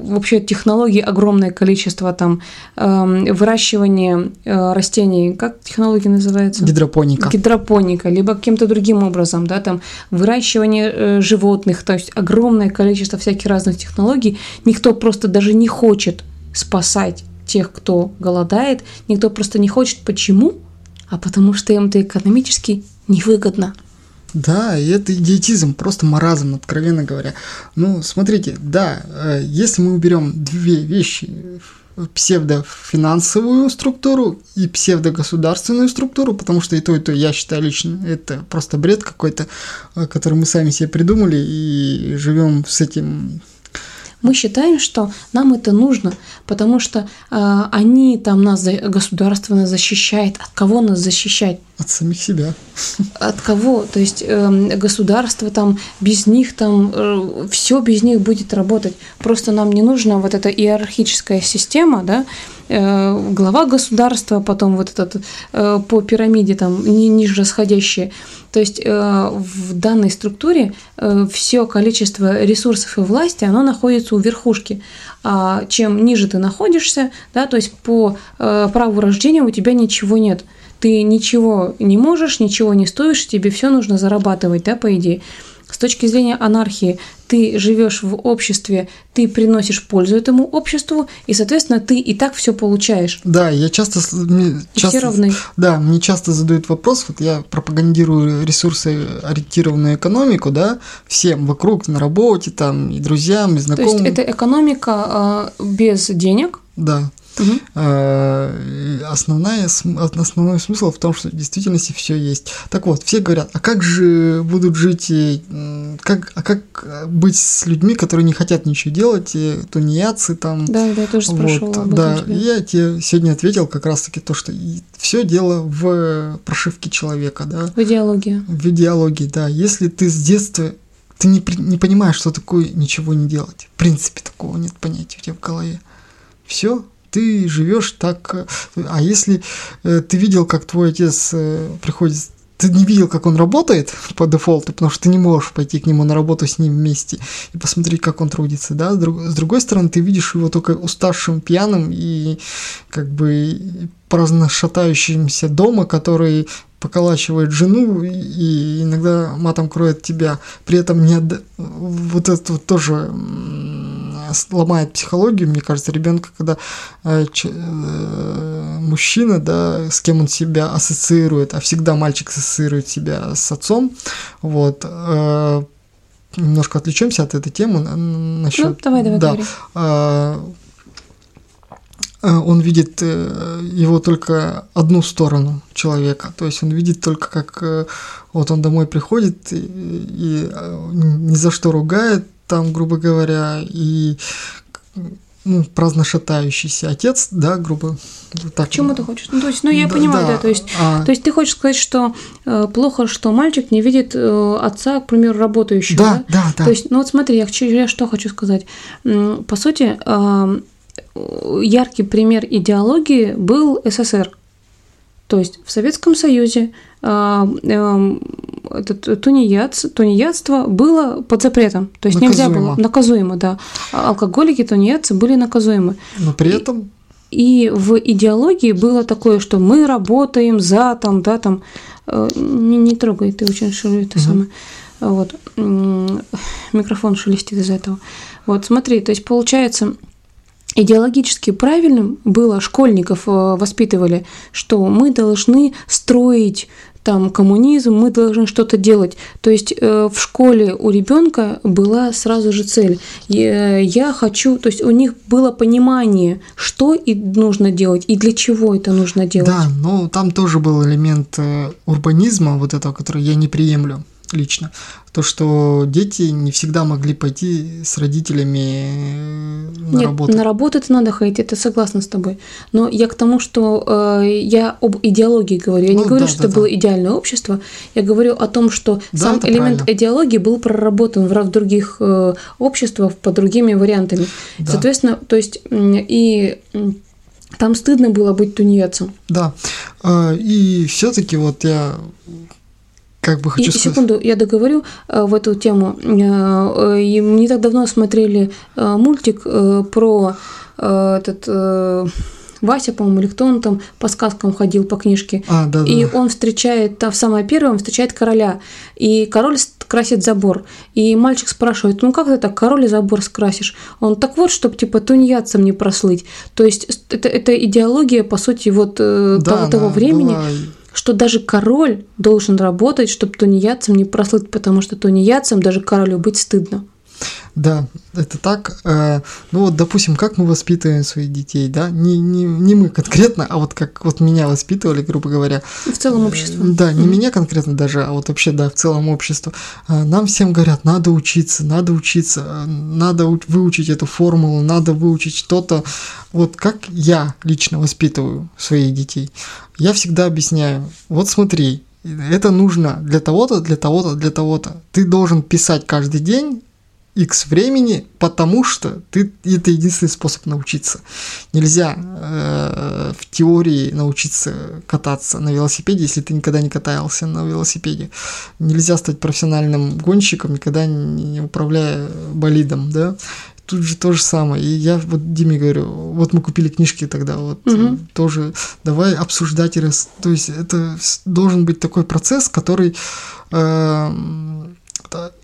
вообще технологий огромное количество там э, выращивания э, растений, как технология называется? Гидропоника. Гидропоника, либо каким-то другим образом, да, там выращивание э, животных, то есть огромное количество всяких разных технологий. Никто просто даже не хочет спасать тех, кто голодает, никто просто не хочет. Почему? а потому что им это экономически невыгодно. Да, и это идиотизм, просто маразм, откровенно говоря. Ну, смотрите, да, э, если мы уберем две вещи, псевдофинансовую структуру и псевдогосударственную структуру, потому что и то, и то, я считаю лично, это просто бред какой-то, э, который мы сами себе придумали и живем с этим Мы считаем, что нам это нужно, потому что э, они там нас, государство нас защищает. От кого нас защищать? От самих себя. От кого? То есть э, государство там без них там э, все без них будет работать. Просто нам не нужна вот эта иерархическая система, да, э, глава государства, потом вот этот э, по пирамиде там ни, ниже расходящие. То есть э, в данной структуре э, все количество ресурсов и власти, оно находится у верхушки. А чем ниже ты находишься, да, то есть по э, праву рождения у тебя ничего нет ты ничего не можешь, ничего не стоишь, тебе все нужно зарабатывать, да, по идее. С точки зрения анархии, ты живешь в обществе, ты приносишь пользу этому обществу, и, соответственно, ты и так все получаешь. Да, я часто, мне, часто все равны. Да, мне часто задают вопрос, вот я пропагандирую ресурсы ориентированную экономику, да, всем вокруг на работе, там и друзьям, и знакомым. То есть это экономика э, без денег. Да. Угу. Основная, основной смысл в том, что в действительности все есть. Так вот, все говорят, а как же будут жить, как, а как быть с людьми, которые не хотят ничего делать, тунеядцы там. Да, да, я тоже спрашивала вот, об Да, тебя. я тебе сегодня ответил как раз-таки то, что все дело в прошивке человека, да. В идеологии. В идеологии, да. Если ты с детства ты не, не понимаешь, что такое ничего не делать. В принципе, такого нет понятия у тебя в голове. Все, ты живешь так. А если э, ты видел, как твой отец э, приходит ты не видел, как он работает <laughs> по дефолту, потому что ты не можешь пойти к нему на работу с ним вместе и посмотреть, как он трудится, да. С, друг, с другой стороны, ты видишь его только уставшим, пьяным и как бы праздно шатающимся дома, который поколачивает жену и иногда матом кроет тебя. При этом не отда... вот это вот тоже ломает психологию, мне кажется, ребенка, когда э, ч, э, мужчина, да, с кем он себя ассоциирует, а всегда мальчик ассоциирует себя с отцом, вот, э, немножко отвлечемся от этой темы насчет. Ну, давай, давай, да, говори. Э, он видит э, его только одну сторону человека, то есть он видит только как э, вот он домой приходит и, и ни за что ругает, там, грубо говоря, и ну, праздно шатающийся отец, да, грубо так. К чему ты хочешь? Ну, то есть, ну, я да, понимаю, да, да то есть, а... то есть ты хочешь сказать, что э, плохо, что мальчик не видит э, отца, к примеру, работающего, да? Да, да, да. То есть, ну вот смотри, я, я что хочу сказать. По сути, э, яркий пример идеологии был СССР. То есть в Советском Союзе э, э, тунеядц, тунеядство было под запретом. То есть наказуемо. нельзя было наказуемо, да. Алкоголики, тунеядцы были наказуемы. Но при этом и в идеологии было такое, что мы работаем за там, да, там, э, не, не трогай, ты очень шурит, это угу. самое. Вот, микрофон шелестит из этого. Вот, смотри, то есть получается, идеологически правильным было, школьников э, воспитывали, что мы должны строить там коммунизм, мы должны что-то делать. То есть э, в школе у ребенка была сразу же цель. Я, я хочу, то есть у них было понимание, что и нужно делать и для чего это нужно делать. Да, но там тоже был элемент э, урбанизма, вот этого, который я не приемлю лично. То, что дети не всегда могли пойти с родителями э, на Нет, работу. на работу это надо ходить, это согласна с тобой. Но я к тому, что э, я об идеологии говорю. Я ну, не говорю, да, что да, это да. было идеальное общество. Я говорю о том, что да, сам элемент правильно. идеологии был проработан в, других э, обществах по другими вариантами. Да. Соответственно, то есть и там стыдно было быть тунеядцем. Да. Э, и все-таки вот я как бы хочу и, сказать. секунду, я договорю э, в эту тему. Э, э, не так давно смотрели мультик про этот Вася, по-моему, или кто он там по сказкам ходил, по книжке. А, да, и да. он встречает, там, в самое первое, он встречает короля. И король красит забор. И мальчик спрашивает, ну как ты так король и забор скрасишь? Он так вот, чтобы типа тунеядцам не прослыть. То есть это, это идеология, по сути, вот да, того, того времени. Была что даже король должен работать, чтобы тунеядцам не прослыть, потому что тунеядцам даже королю быть стыдно. Да, это так. Э, ну вот, допустим, как мы воспитываем своих детей, да? Не, не, не мы конкретно, а вот как вот меня воспитывали, грубо говоря. В целом общество. Да, не mm-hmm. меня конкретно даже, а вот вообще, да, в целом общество. Э, нам всем говорят, надо учиться, надо учиться, э, надо выучить эту формулу, надо выучить что-то. Вот как я лично воспитываю своих детей. Я всегда объясняю, вот смотри, это нужно для того-то, для того-то, для того-то. Ты должен писать каждый день X времени, потому что ты, это единственный способ научиться. Нельзя э, в теории научиться кататься на велосипеде, если ты никогда не катался на велосипеде. Нельзя стать профессиональным гонщиком, никогда не, управляя болидом, да. Тут же то же самое. И я вот Диме говорю, вот мы купили книжки тогда, вот угу. тоже давай обсуждать. Раз, то есть это должен быть такой процесс, который э,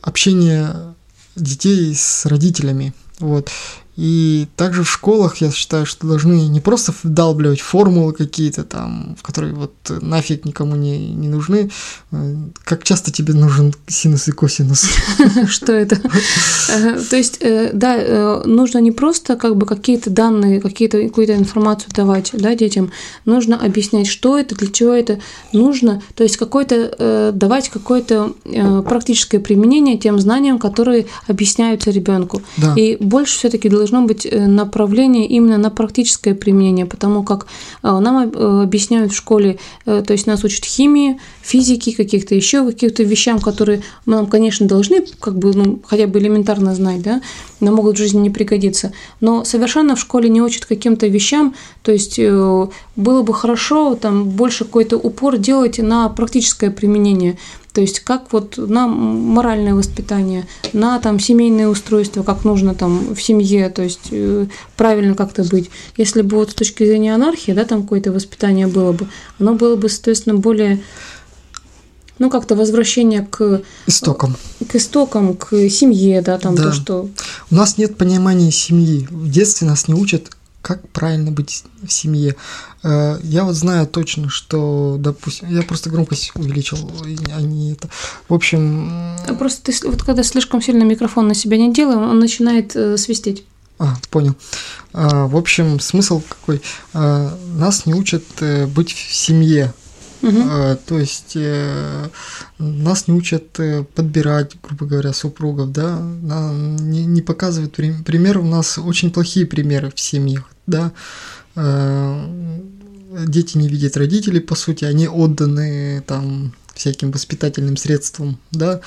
общение детей с родителями. Вот. И также в школах я считаю, что должны не просто вдалбливать формулы какие-то там, в которые вот нафиг никому не, не нужны. Как часто тебе нужен синус и косинус? <laughs> Что это? <laughs> То есть, э, да, э, нужно не просто как бы какие-то данные, какие-то, какую-то информацию давать да, детям, нужно объяснять, что это, для чего это нужно, то есть какой-то, э, давать какое-то практическое применение тем знаниям, которые объясняются ребенку. И больше все-таки должно быть э, направление именно на практическое применение, потому как э, нам э, объясняют в школе, то есть нас учат химии, физики, каких-то еще каких-то вещам, которые мы нам, конечно, должны как бы ну, хотя бы элементарно знать, да, но могут в жизни не пригодиться. Но совершенно в школе не учат каким-то вещам, то есть было бы хорошо там больше какой-то упор делать на практическое применение. То есть как вот на моральное воспитание, на там семейное устройство, как нужно там в семье, то есть э, правильно как-то быть. Если бы вот с точки зрения анархии, да, там какое-то воспитание было бы, оно было бы, соответственно, более ну, как-то возвращение к истокам. К истокам, к семье, да, там да. то, что. У нас нет понимания семьи. В детстве нас не учат как правильно быть в семье. Э, я вот знаю точно, что, допустим, я просто громкость увеличил, а не это. В общем... А просто ты вот когда слишком сильно микрофон на себя не делаем, он начинает э, свистеть. А, понял. А, в общем, смысл какой? А, нас не учат э, быть в семье. Угу. А, то есть э, нас не учат э, подбирать, грубо говоря, супругов, да, на, не, не показывают пример. У нас очень плохие примеры в семьях, да. А, дети не видят родителей, по сути, они отданы там всяким воспитательным средствам, да.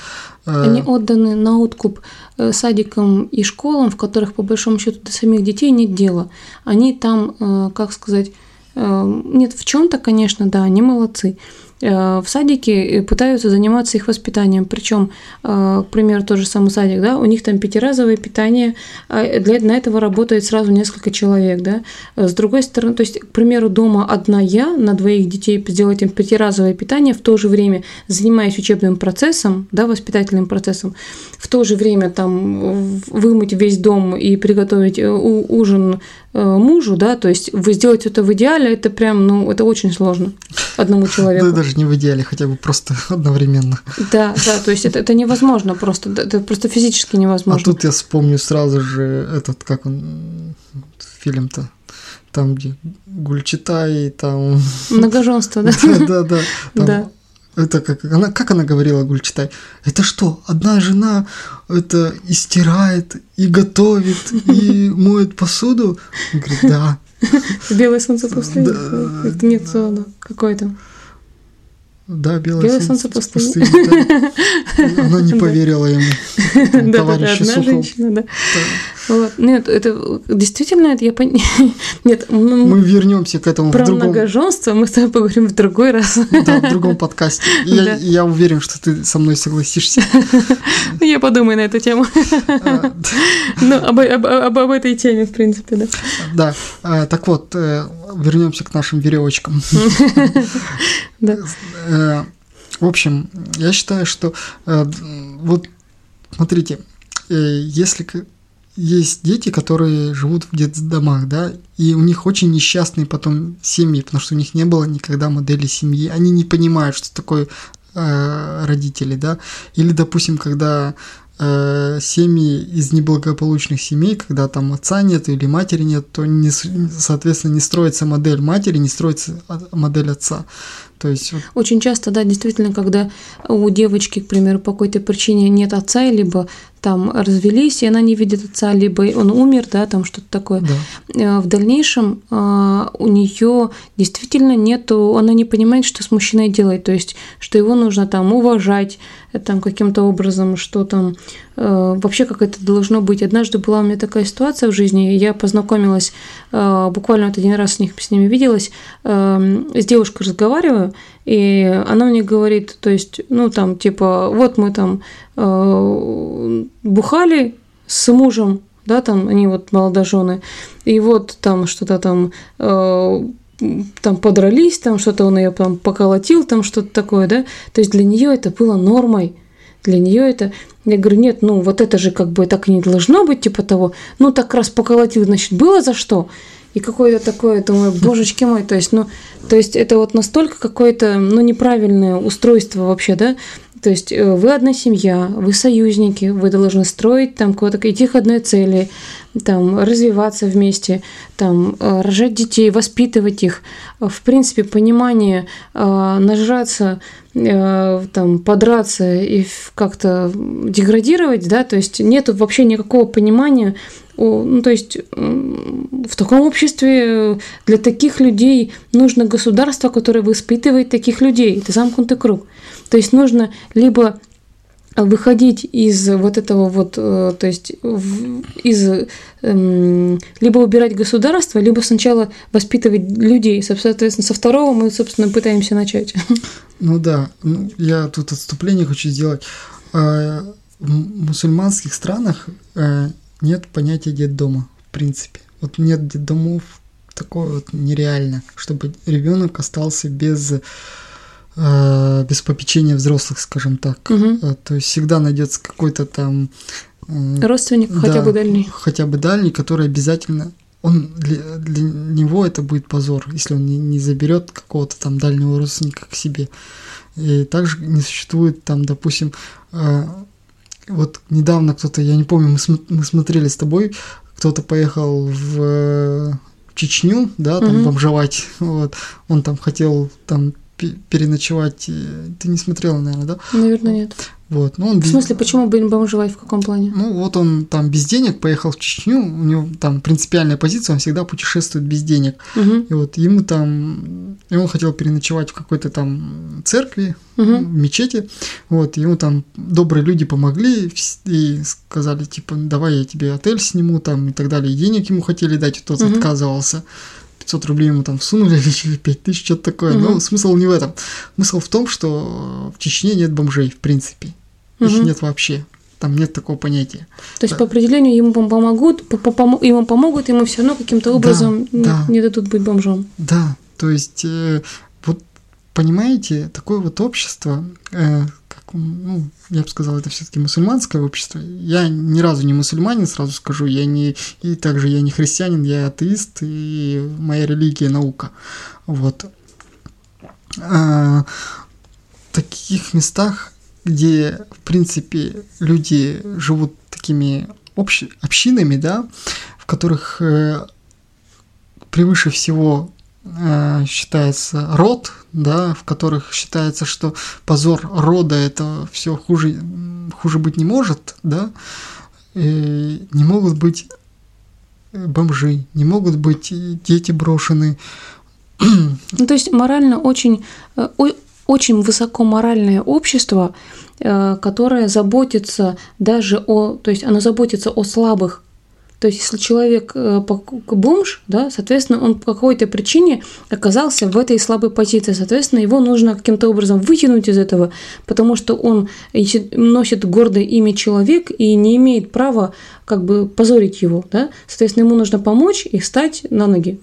А они отданы на откуп э, садикам и школам, в которых, по большому счету, до самих детей нет дела. Они там, как сказать, нет, в чем-то, конечно, да, они молодцы. Э, в садике пытаются заниматься их воспитанием. Причем, э, к примеру, тот же самый садик, да, у них там пятиразовое питание, а для на этого работает сразу несколько человек, да. С другой стороны, то есть, к примеру, дома одна я на двоих детей сделать им пятиразовое питание, в то же время занимаясь учебным процессом, да, воспитательным процессом, в то же время там вымыть весь дом и приготовить э, ужин мужу, да, то есть вы сделать это в идеале, это прям, ну, это очень сложно одному <laughs> человеку даже не в идеале, хотя бы просто <laughs> одновременно. Да, да, то есть это, это невозможно просто, это просто физически невозможно. А тут я вспомню сразу же этот, как он, фильм-то, там, где Гульчатай, там... Многоженство, да? <laughs> Да, да, да. Это как она, как она говорила Гульчатай? Это что, одна жена это и стирает, и готовит, и <laughs> моет посуду? Он говорит, да. <laughs> Белое солнце пустыни? Это нет, да. какое там? Да, белое, белое солнце, солнце пустыни. Да. <laughs> Она не поверила ему. Да, да, да, одна женщина, да. Вот. Нет, это действительно, это я понимаю. <laughs> Нет, мы, мы вернемся к этому про в другом... многоженство мы с тобой поговорим в другой раз. Да, в другом подкасте. Я, <laughs> да. я уверен, что ты со мной согласишься. <laughs> Я подумаю на эту тему. А, ну, об, об, об, об этой теме, в принципе, да. Да. А, так вот, э, вернемся к нашим веревочкам. Да. Э, в общем, я считаю, что э, вот смотрите, если есть дети, которые живут в детдомах, да, и у них очень несчастные потом семьи, потому что у них не было никогда модели семьи, они не понимают, что такое э, родители, да, или, допустим, когда э, семьи из неблагополучных семей, когда там отца нет или матери нет, то, не, соответственно, не строится модель матери, не строится модель отца. То есть... Очень часто, да, действительно, когда у девочки, к примеру, по какой-то причине нет отца, либо там развелись, и она не видит отца, либо он умер, да, там что-то такое. Да. Э, в дальнейшем а, у нее действительно нету, она не понимает, что с мужчиной делать, то есть, что его нужно там уважать, э, там каким-то образом, что там э, вообще как это должно быть. Однажды была у меня такая ситуация в жизни, я познакомилась, буквально вот один раз с, них, с ними виделась, с девушкой разговариваю, и она мне говорит, то есть, ну там, типа, вот мы там э, бухали с мужем, да, там они вот молодожены, и вот там что-то там э, там подрались, там что-то он ее там поколотил, там что-то такое, да, то есть для нее это было нормой, для нее это, я говорю, нет, ну вот это же как бы так и не должно быть, типа того, ну так раз поколотил, значит, было за что, и какое-то такое, думаю, божечки мой, то есть, ну, то есть это вот настолько какое-то, ну, неправильное устройство вообще, да, то есть э, вы одна семья, вы союзники, вы должны строить там кого-то, идти к одной цели, там, развиваться вместе, там, э, рожать детей, воспитывать их. В принципе, понимание э, нажраться, там, подраться и как-то деградировать, да, то есть нет вообще никакого понимания ну, то есть в таком обществе для таких людей нужно государство, которое воспитывает таких людей. Это замкнутый круг. То есть нужно либо выходить из вот этого вот, э, то есть из эм, либо убирать государство, либо сначала воспитывать людей. Соответственно, со второго мы, собственно, пытаемся начать. Ну да, ну, я тут отступление хочу сделать. А, в мусульманских странах э, нет понятия детдома, в принципе. Вот нет детдомов, такое вот нереально, чтобы ребенок остался без без попечения взрослых, скажем так. Угу. То есть всегда найдется какой-то там э, родственник, да, хотя бы дальний. Хотя бы дальний, который обязательно он для, для него это будет позор, если он не, не заберет какого-то там дальнего родственника к себе. И также не существует там, допустим, э, вот недавно кто-то, я не помню, мы, см- мы смотрели с тобой, кто-то поехал в, в Чечню, да, там угу. бомжевать, <laughs> вот, он там хотел там переночевать. Ты не смотрела, наверное, да? Наверное, нет. Вот, ну он в смысле, почему бы бомжевать, в каком плане? Ну, вот он там без денег поехал в Чечню, у него там принципиальная позиция, он всегда путешествует без денег. Угу. И вот ему там, и он хотел переночевать в какой-то там церкви, угу. в мечети, вот, ему там добрые люди помогли и сказали, типа, давай я тебе отель сниму, там, и так далее, и денег ему хотели дать, тот угу. отказывался. 500 рублей ему там всунули <laughs> или 5 тысяч, что-то такое. Угу. Но смысл не в этом. Смысл в том, что в Чечне нет бомжей, в принципе. Их угу. нет вообще. Там нет такого понятия. То есть да. по определению ему помогут, ему помогут, ему все равно каким-то образом да, не, да. не дадут быть бомжом. Да, то есть э, вот понимаете, такое вот общество, э, ну, я бы сказал, это все-таки мусульманское общество. Я ни разу не мусульманин, сразу скажу, я не, и также я не христианин, я атеист, и моя религия наука. Вот. А, в таких местах, где, в принципе, люди живут такими общ... общинами, да, в которых э, превыше всего считается род, да, в которых считается, что позор рода это все хуже, хуже быть не может, да, и не могут быть бомжи, не могут быть дети брошены. Ну, то есть морально очень, э, очень высоко моральное общество, э, которое заботится даже о, то есть оно заботится о слабых то есть, если человек э, бомж, да, соответственно, он по какой-то причине оказался в этой слабой позиции. Соответственно, его нужно каким-то образом вытянуть из этого, потому что он носит гордое имя человек и не имеет права как бы позорить его. Да? Соответственно, ему нужно помочь и встать на ноги.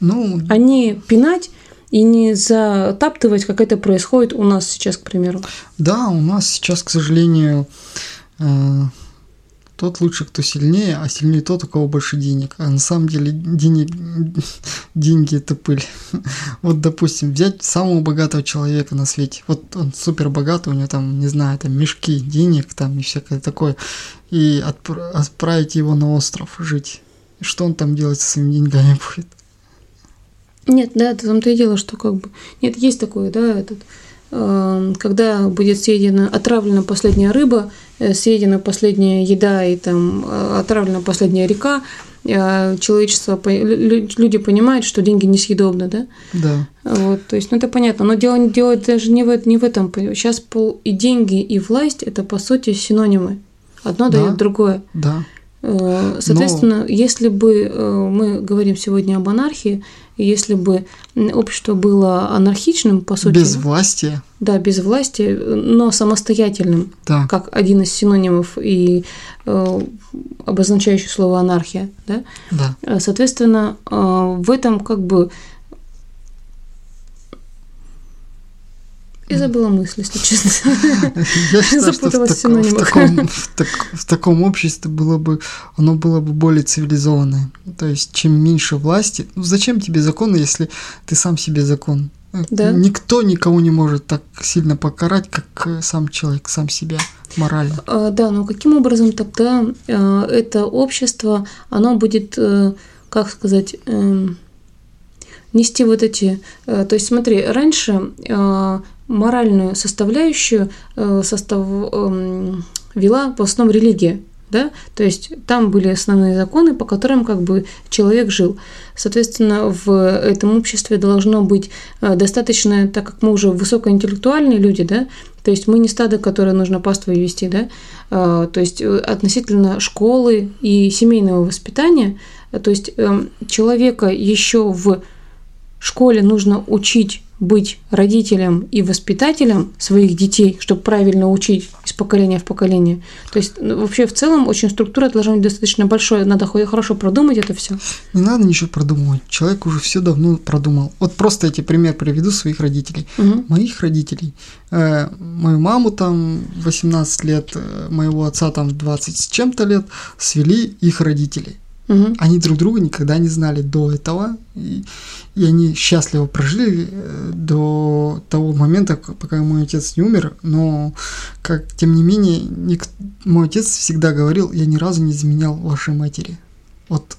Ну... А не пинать и не затаптывать, как это происходит у нас сейчас, к примеру. Да, у нас сейчас, к сожалению, э, тот лучше, кто сильнее, а сильнее тот, у кого больше денег. А на самом деле денег, деньги это пыль. <laughs> Вот, допустим, взять самого богатого человека на свете. Вот он супер богатый, у него там, не знаю, там мешки денег там и всякое такое. И отпра- отправить его на остров жить. Что он там делать со своими деньгами <laughs> будет? Нет, да, в том-то и дело, что как бы... Нет, есть такое, да, этот... э, Когда будет съедена, отравлена последняя рыба, э, съедена последняя еда и там э, отравлена последняя река, э, человечество, люди понимают, что деньги несъедобны, да? Да. Вот, то есть, ну это понятно, но дело, дело даже не в, не в этом. Сейчас пол, и деньги, и власть – это, по сути, синонимы. Одно Да. дает другое. Да. Э, Соответственно, если бы э, мы говорим сегодня об анархии, если бы общество было анархичным, по сути, Без власти. да, без власти, но самостоятельным, Да. как один из синонимов и э, обозначающий слово анархия, да, Да. Э, Соответственно, э, в этом как бы... Я забыла мысль, если честно. <laughs> Я считаю, что в, таком, в, так- в таком обществе было бы, оно было бы более цивилизованное. То есть, чем меньше власти, ну зачем тебе законы, если ты сам себе закон? Э, Да. Никто никого не может так сильно покарать, как э, сам человек, сам себя морально. А, Да, но каким образом тогда э, это общество, оно будет, как сказать, эм, нести вот эти... То есть смотри, раньше моральную составляющую э, состав, эм, вела в основном религия. Да? То есть там были основные законы, по которым как бы человек жил. Соответственно, в этом обществе должно быть э, достаточно, так как мы уже высокоинтеллектуальные люди, да, то есть мы не стадо, которое нужно паствой вести, да, э, то есть относительно школы и семейного воспитания, то есть эм, человека еще в школе нужно учить быть родителем и воспитателем своих детей, чтобы правильно учить из поколения в поколение. То есть ну, вообще в целом очень структура должна быть достаточно большой, надо хо- хорошо продумать это все. Не надо ничего продумывать. Человек уже все давно продумал. Вот просто эти пример приведу своих родителей. Моих родителей. Э, мою маму там 18 лет, э, моего отца там 20 с чем-то лет свели их родители. Они друг друга никогда не знали до этого, и, и они счастливо прожили э, до того момента, пока мой отец не умер, но, как, тем не менее, ник- мой отец всегда говорил, я ни разу не изменял вашей матери. Вот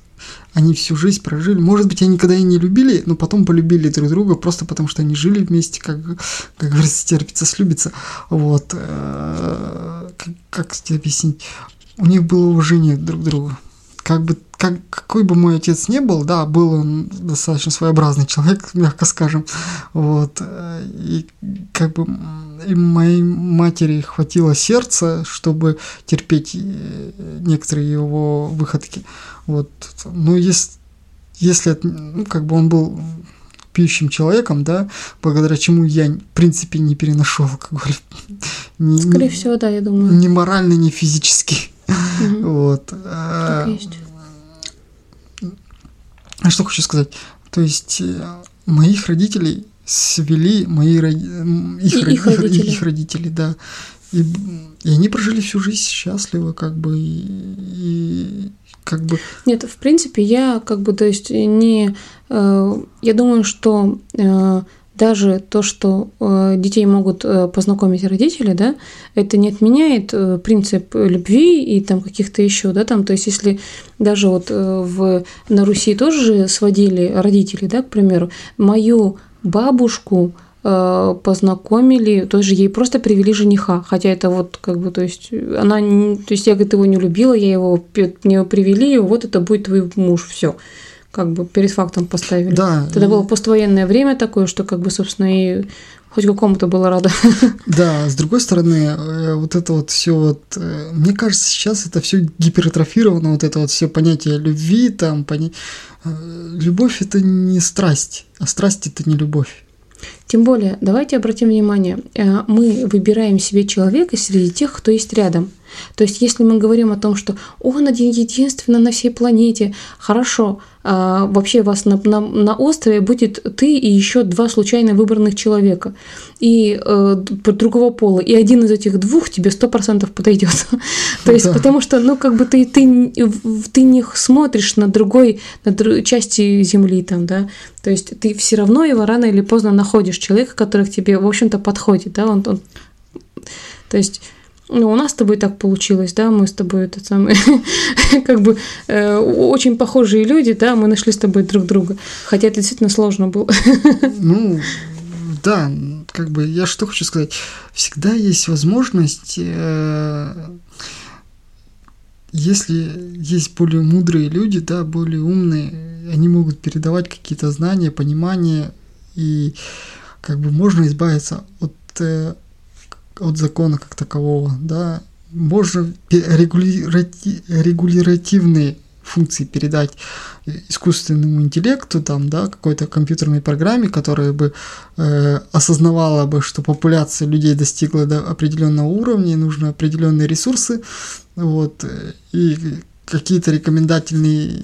они всю жизнь прожили. Может быть, они никогда и не любили, но потом полюбили друг друга просто потому, что они жили вместе, как, как говорится, терпится, слюбится. Вот. э, Как, как тебе объяснить? У них было уважение друг к другу. Как бы, как, какой бы мой отец не был, да, был он достаточно своеобразный человек, <laughs> мягко скажем. Вот. э, И как бы и моей матери хватило сердца, чтобы терпеть э, некоторые его выходки. Вот. Ну, если, если ну, как бы он был пьющим человеком, да, благодаря чему я, в принципе, не переношу алкоголь. <laughs> Ни, Скорее ни- всего, да, я думаю. ни морально, ни физически. Вот. Так А, что хочу сказать? То есть э, моих родителей свели мои их, И- их родители. их родители, да. И, и они прожили всю жизнь счастливо, как бы, и, и как бы, Нет, в принципе, я как бы, то есть не... э, я думаю, что э, даже то, что э, детей могут э, познакомить родители, да, это не отменяет э, принцип любви и там каких-то еще, да, там, то есть если даже вот в, на Руси тоже же сводили родители, да, к примеру, мою бабушку познакомили, тоже ей просто привели жениха, хотя это вот как бы, то есть она, то есть я, говорит, его не любила, я его, мне его привели, вот это будет твой муж, все, как бы перед фактом поставили. да. Тогда и- было поствоенное время такое, что как бы, собственно, и хоть какому-то было рада. <laughs> Да, с другой стороны, э, вот это вот все вот, э, мне кажется, сейчас это все гипертрофировано, вот это вот все понятие любви, там, поня- э, любовь это не страсть, а страсть это не любовь. Тем более, давайте обратим внимание, э, мы выбираем себе человека среди тех, кто есть рядом. То есть, если мы говорим о том, что он один единственный на всей планете, хорошо, а вообще вас на, на, на острове будет ты и еще два случайно выбранных человека и э, другого пола, и один из этих двух тебе сто процентов подойдет. <laughs> То есть, потому что, ну, как бы ты, ты, ты не смотришь на другой, на части Земли там, да, то есть ты все равно его рано или поздно находишь человека, который к тебе, в общем-то, подходит, да, он, он то есть ну, у нас с тобой так получилось, да, мы с тобой это самое, <laughs> как бы э, очень похожие люди, да, мы нашли с тобой друг друга, хотя это действительно сложно было. <laughs> ну, да, как бы я что хочу сказать, всегда есть возможность, э, если есть более мудрые люди, да, более умные, они могут передавать какие-то знания, понимание, и как бы можно избавиться от э, от закона как такового, да, можно регулирати, регулятивные функции передать искусственному интеллекту, там, да, какой-то компьютерной программе, которая бы э, осознавала бы, что популяция людей достигла до определенного уровня, и нужны определенные ресурсы, вот, и какие-то рекомендательные э,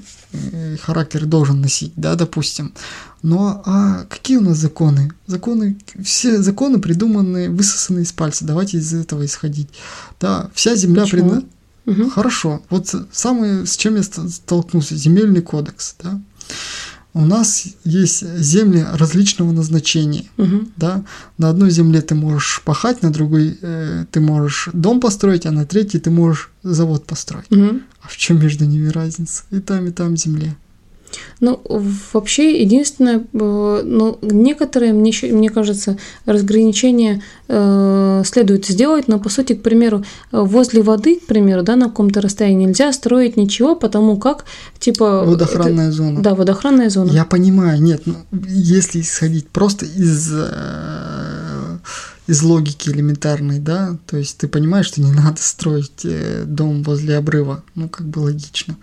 характер должен носить, да, допустим. Но а какие у нас законы? Законы, все законы придуманы, высосаны из пальца. Давайте из этого исходить. Да, вся земля пред... угу. Хорошо. Вот самое, с чем я столкнулся, земельный кодекс, да. У нас есть земли различного назначения, угу. да. На одной земле ты можешь пахать, на другой э, ты можешь дом построить, а на третьей ты можешь завод построить. Угу. А в чем между ними разница? И там, и там земля. Ну, вообще, единственное, э, ну, некоторые, мне, мне кажется, разграничения э, следует сделать, но, по сути, к примеру, возле воды, к примеру, да, на каком-то расстоянии нельзя строить ничего, потому как, типа... Водоохранная это, зона. Да, водоохранная зона. Я понимаю, нет, ну, если исходить просто из... Из логики элементарной, да, то есть ты понимаешь, что не надо строить э, дом возле обрыва, ну как бы логично,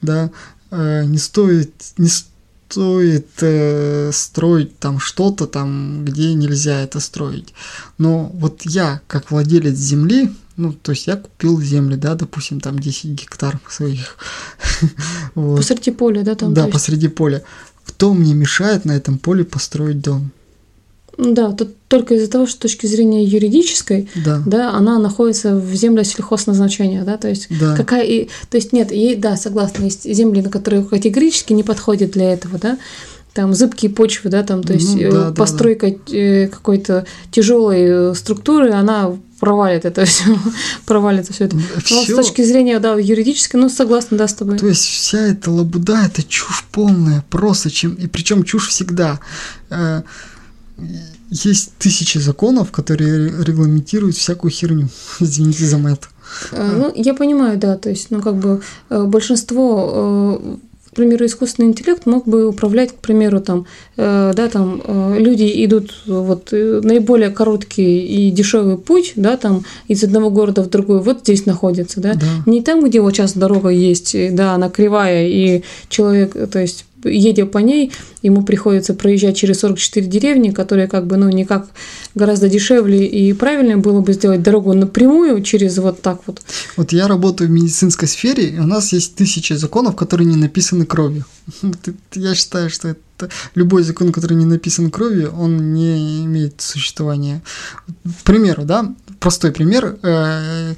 да, Э, не стоит, не стоит э, строить там что-то там, где нельзя это строить. Но вот я, как владелец земли, ну, то есть я купил земли, да, допустим, там 10 гектар своих. <laughs> вот. Посреди поля, да, там? Да, посреди поля. Кто мне мешает на этом поле построить дом? Да, тут только из-за того, что с точки зрения юридической, да. Да, она находится в землях сельхозназначения, да, то есть да. какая и, то есть нет, и да, согласна, есть земли, на которые категорически не подходят для этого, да, там зыбкие почвы, да, там, то есть ну, да, постройка да, да. Э, какой-то тяжелой э, структуры, она провалит это все, <laughs> провалит все это. Всё... Но с точки зрения, да, юридической, ну, согласна, да, с тобой. То есть вся эта лабуда, это чушь полная, просто чем, и причем чушь всегда. Есть тысячи законов, которые регламентируют всякую херню. <laughs> Извините за это. Э, ну, я понимаю, да, то есть, ну, как бы э, большинство э, к примеру, искусственный интеллект мог бы управлять, к примеру, там, э, да, там э, люди идут вот наиболее короткий и дешевый путь, да, там из одного города в другой, вот здесь находится, да, да. не там, где вот сейчас дорога есть, да, она кривая и человек, то есть едя по ней, ему приходится проезжать через 44 деревни, которые как бы, ну, никак гораздо дешевле и правильнее было бы сделать дорогу напрямую через вот так вот. Вот я работаю в медицинской сфере, и у нас есть тысячи законов, которые не написаны кровью. <laughs> Я считаю, что это любой закон, который не написан кровью, он не имеет существования. К примеру, да, простой пример, э,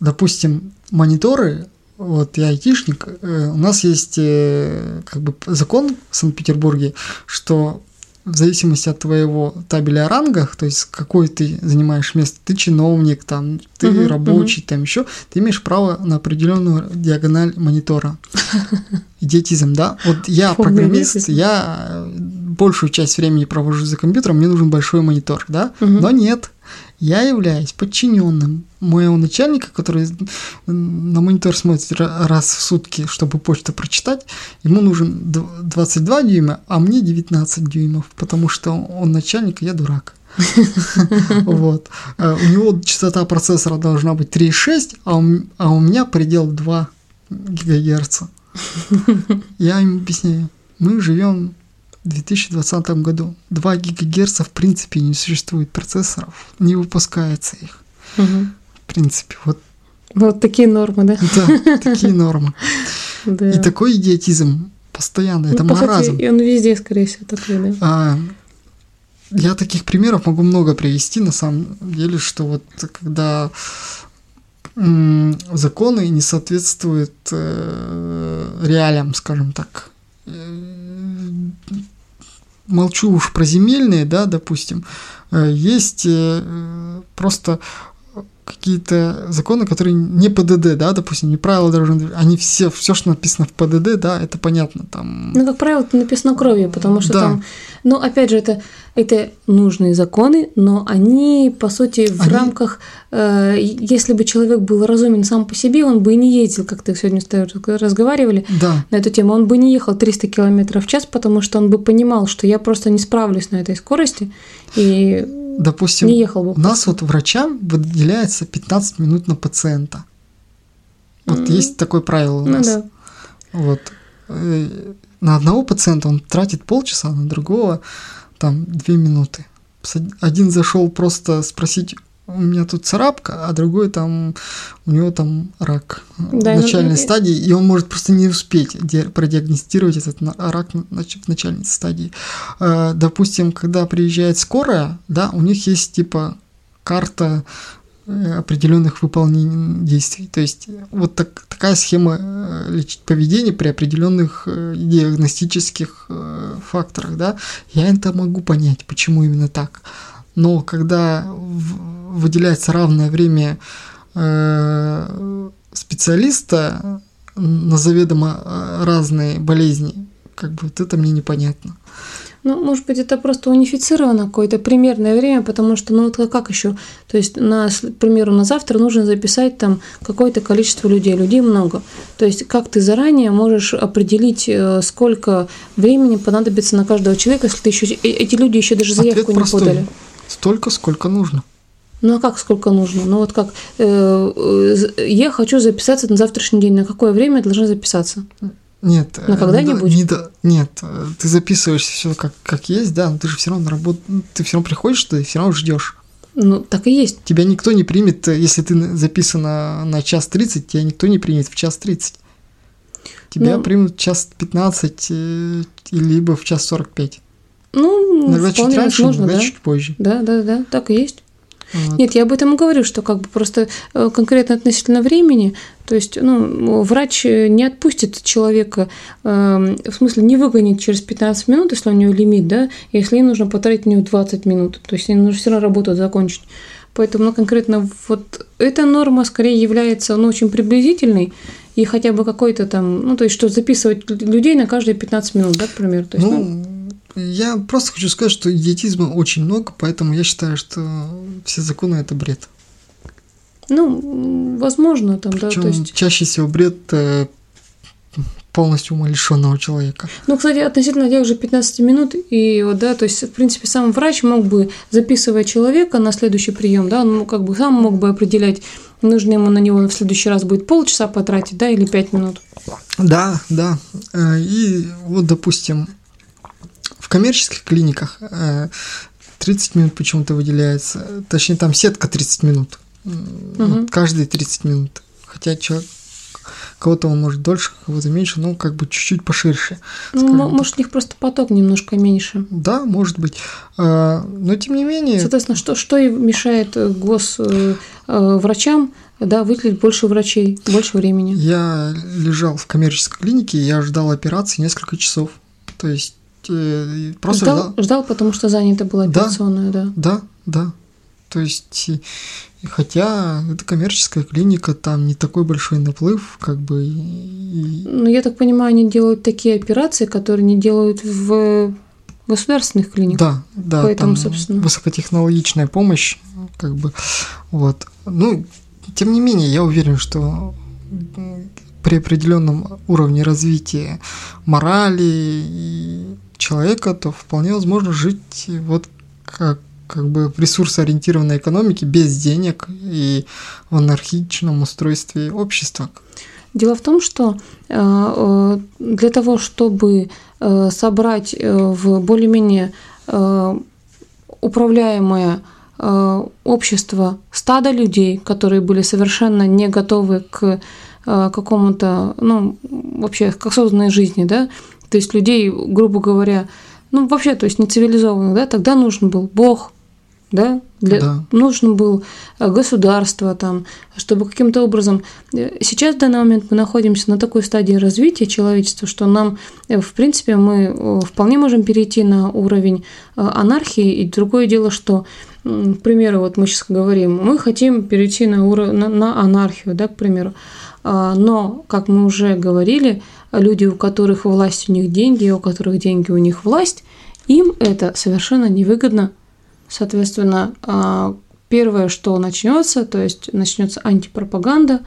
допустим, мониторы вот я айтишник, э, у нас есть э, как бы закон в Санкт-Петербурге, что в зависимости от твоего табеля о рангах, то есть какой ты занимаешь место, ты чиновник, там, ты uh-huh, рабочий, uh-huh. там еще, ты имеешь право на определенную диагональ монитора. <laughs> Идиотизм, да? Вот я программист, я большую часть времени провожу за компьютером, мне нужен большой монитор, да? Но нет, я являюсь подчиненным моего начальника, который на монитор смотрит раз в сутки, чтобы почту прочитать. Ему нужен 22 дюйма, а мне 19 дюймов, потому что он начальник, а я дурак. <laughs> Вот. Э, у него частота процессора должна быть 3,6, а, а у меня предел 2 гигагерца. <laughs> Я им объясняю. Мы живем в 2020 году 2 ГГц в принципе не существует процессоров, не выпускается их. Угу. В принципе, вот. Вот такие нормы, да? Да, такие нормы. <laughs> Да. И такой идиотизм постоянно, это ну, по маразм. Сути, он везде, скорее всего, такой, да. А, я таких примеров могу много привести, на самом деле, что вот когда м, законы не соответствуют э, реалиям, скажем так. Молчу уж про земельные, да, допустим. Э, Есть э, просто какие-то законы, которые не ПДД, да, допустим, не правила дорожного движения, они все, все, что написано в ПДД, да, это понятно, там, Ну, как правило, это написано кровью, потому что Да. там, ну, опять же, это, это нужные законы, но они, по сути, в Они- рамках, э, если бы человек был разумен сам по себе, он бы и не ездил, как ты сегодня с тобой разговаривали да, на эту тему, он бы не ехал 300 км в час, потому что он бы понимал, что я просто не справлюсь на этой скорости, и допустим, не ехал бы. у нас вот врачам выделяется 15 минут на пациента. Вот М. есть такое правило у Ну нас. да. Вот. Э, На одного пациента он тратит полчаса, на другого там две минуты. Один зашел просто спросить, у меня тут царапка, а другой там, у него там рак Да, в ну, начальной и- стадии, и он может просто не успеть продиагностировать этот рак в начальной стадии. Э, Допустим, когда приезжает скорая, да, у них есть типа карта э, определенных выполнений действий. То есть э, вот так, такая схема лечить поведение при определенных диагностических факторах, да, я это могу понять, почему именно так. Но когда выделяется равное время э, специалиста на заведомо э, разные болезни, как бы вот это мне непонятно. Ну, может быть, это просто унифицировано какое-то примерное время, потому что, ну, вот как еще? То есть, на, к примеру, на завтра нужно записать там какое-то количество людей, людей много. То есть, как ты заранее можешь определить, э, сколько времени понадобится на каждого человека, если ты еще эти люди еще даже заявку Ответ не простой. подали? Столько, сколько нужно. Ну а как сколько нужно? Ну вот как э, э, я хочу записаться на завтрашний день. На какое время я должна записаться? Нет. Но э, когда-нибудь? не до- нет, э, ты записываешь все как, как есть, да, но ты же все равно на работу, ты все равно приходишь, ты все равно ждешь. Ну так и есть. Тебя никто не примет, если ты на- записана на час 30, тебя никто не примет в час 30. Тебя Ну. примут в час 15, э, либо в час 45. Ну, чуть вполне раньше, возможно, да. чуть позже. Да, да, да, так и есть. Вот. Нет, я об этом и говорю, что как бы просто э, конкретно относительно времени, то есть, ну, врач э, не отпустит человека, э, в смысле, не выгонит через 15 минут, если у него лимит, да, если ей нужно потратить на него 20 минут, то есть ей нужно все равно работу закончить. Поэтому, ну, конкретно вот эта норма скорее является, ну, очень приблизительной, и хотя бы какой-то там, ну, то есть, что записывать людей на каждые 15 минут, да, к примеру. То есть, ну, Ну, я просто хочу сказать, что идиотизма очень много, поэтому я считаю, что все законы это бред. ну, возможно, там, да, Причем то есть... чаще всего бред э, полностью умалишенного человека. Ну, кстати, относительно тех же 15 минут, и вот, да, то есть, в принципе, сам врач мог бы, записывая человека на следующий прием, да, он как бы сам мог бы определять, нужно ему на него в следующий раз будет полчаса потратить, да, или 5 минут. Да, да. Э, И вот, допустим, коммерческих клиниках э, 30 минут почему-то выделяется, точнее, там сетка 30 минут. Мгм. вот каждые 30 минут. Хотя человек, кого-то он может дольше, кого-то меньше, ну, как бы чуть-чуть поширше. Ну, может, у них просто поток немножко меньше. Да, может быть. А, Но тем не менее, Соответственно, что, что и мешает э, гос э, э, да, выделить больше врачей, больше времени. я лежал в коммерческой клинике, я ждал операции несколько часов. То есть э, просто ждал, ждал. ждал, потому что занята была Да. операционная, да. Да, да. То есть, хотя это коммерческая клиника, там не такой большой наплыв, как бы. и- Ну, я так понимаю, они делают такие операции, которые не делают в государственных клиниках. да, да, Поэтому, там собственно. высокотехнологичная помощь, как бы, вот. Ну, тем не менее, я уверен, что при определенном уровне развития морали и человека, то вполне возможно жить вот как как бы ресурсоориентированной экономике без денег и в анархичном устройстве общества. Дело в том, что для того, чтобы собрать в более-менее управляемое общество стада людей, которые были совершенно не готовы к какому-то, ну, вообще к осознанной жизни, да, то есть людей, грубо говоря, ну, вообще, то есть нецивилизованных, да, тогда нужен был Бог, да, для, да. нужно было э, государство там, чтобы каким-то образом... Э, сейчас в данный момент мы находимся на такой стадии развития человечества, что нам, э, в принципе, мы вполне можем перейти на уровень анархии, и другое дело, что, к примеру, вот мы сейчас говорим, мы хотим перейти на, уровень, на, на анархию, да, к примеру, а, но, как мы уже говорили, люди, у которых власть, у них деньги, у которых деньги, у них власть, им это совершенно невыгодно. Соответственно, а, первое, что начнется, то есть начнется антипропаганда,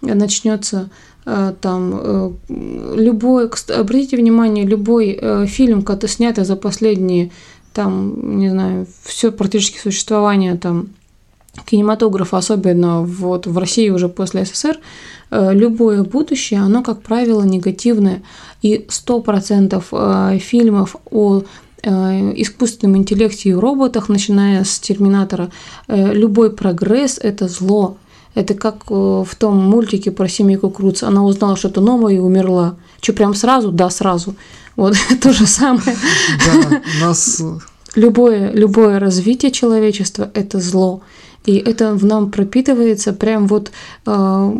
начнется а, там э, любой, обратите внимание, любой э, фильм, который снят за последние, там, не знаю, все практически существование там кинематографа, особенно вот в России уже после СССР, э, любое будущее, оно, как правило, негативное. И 100% э, фильмов о э, искусственном интеллекте и роботах, начиная с Терминатора, любой прогресс – это зло. Это как в том мультике про семейку Круц. Она узнала что-то новое и умерла. Что, прям сразу? Да, сразу. Вот <laughs> то же самое. Да, нас... Любое, любое развитие человечества – это зло. И это в нам пропитывается прям вот э,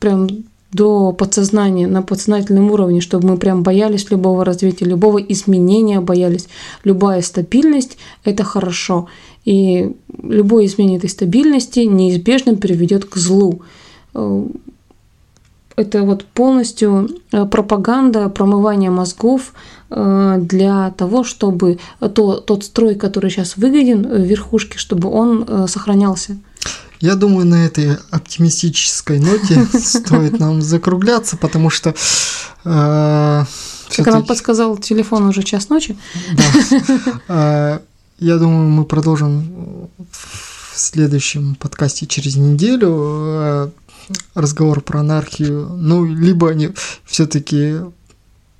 прям до подсознания, на подсознательном уровне, чтобы мы прям боялись любого развития, любого изменения боялись. Любая стабильность – это хорошо. И любое изменение этой стабильности неизбежно приведет к злу. Э, это вот полностью э, пропаганда, промывание мозгов э, для того, чтобы то, тот строй, который сейчас выгоден в верхушке, чтобы он э, сохранялся. Я думаю, на этой оптимистической ноте <laughs> стоит нам закругляться, потому что... Э, как нам подсказал телефон уже час ночи. <laughs> Я думаю, мы продолжим в следующем подкасте через неделю разговор про анархию, ну, либо они все-таки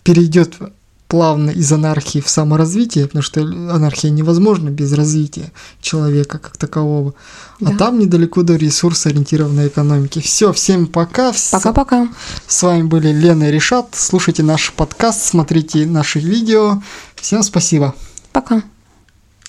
перейдет плавно из анархии в саморазвитие, потому что анархия невозможна без развития человека как такового. А да. А там недалеко до ресурсоориентированной экономики. Все, всем пока. Пока-пока. С вами были Лена и Решат. Слушайте наш подкаст, смотрите наши видео. Всем спасибо. Пока.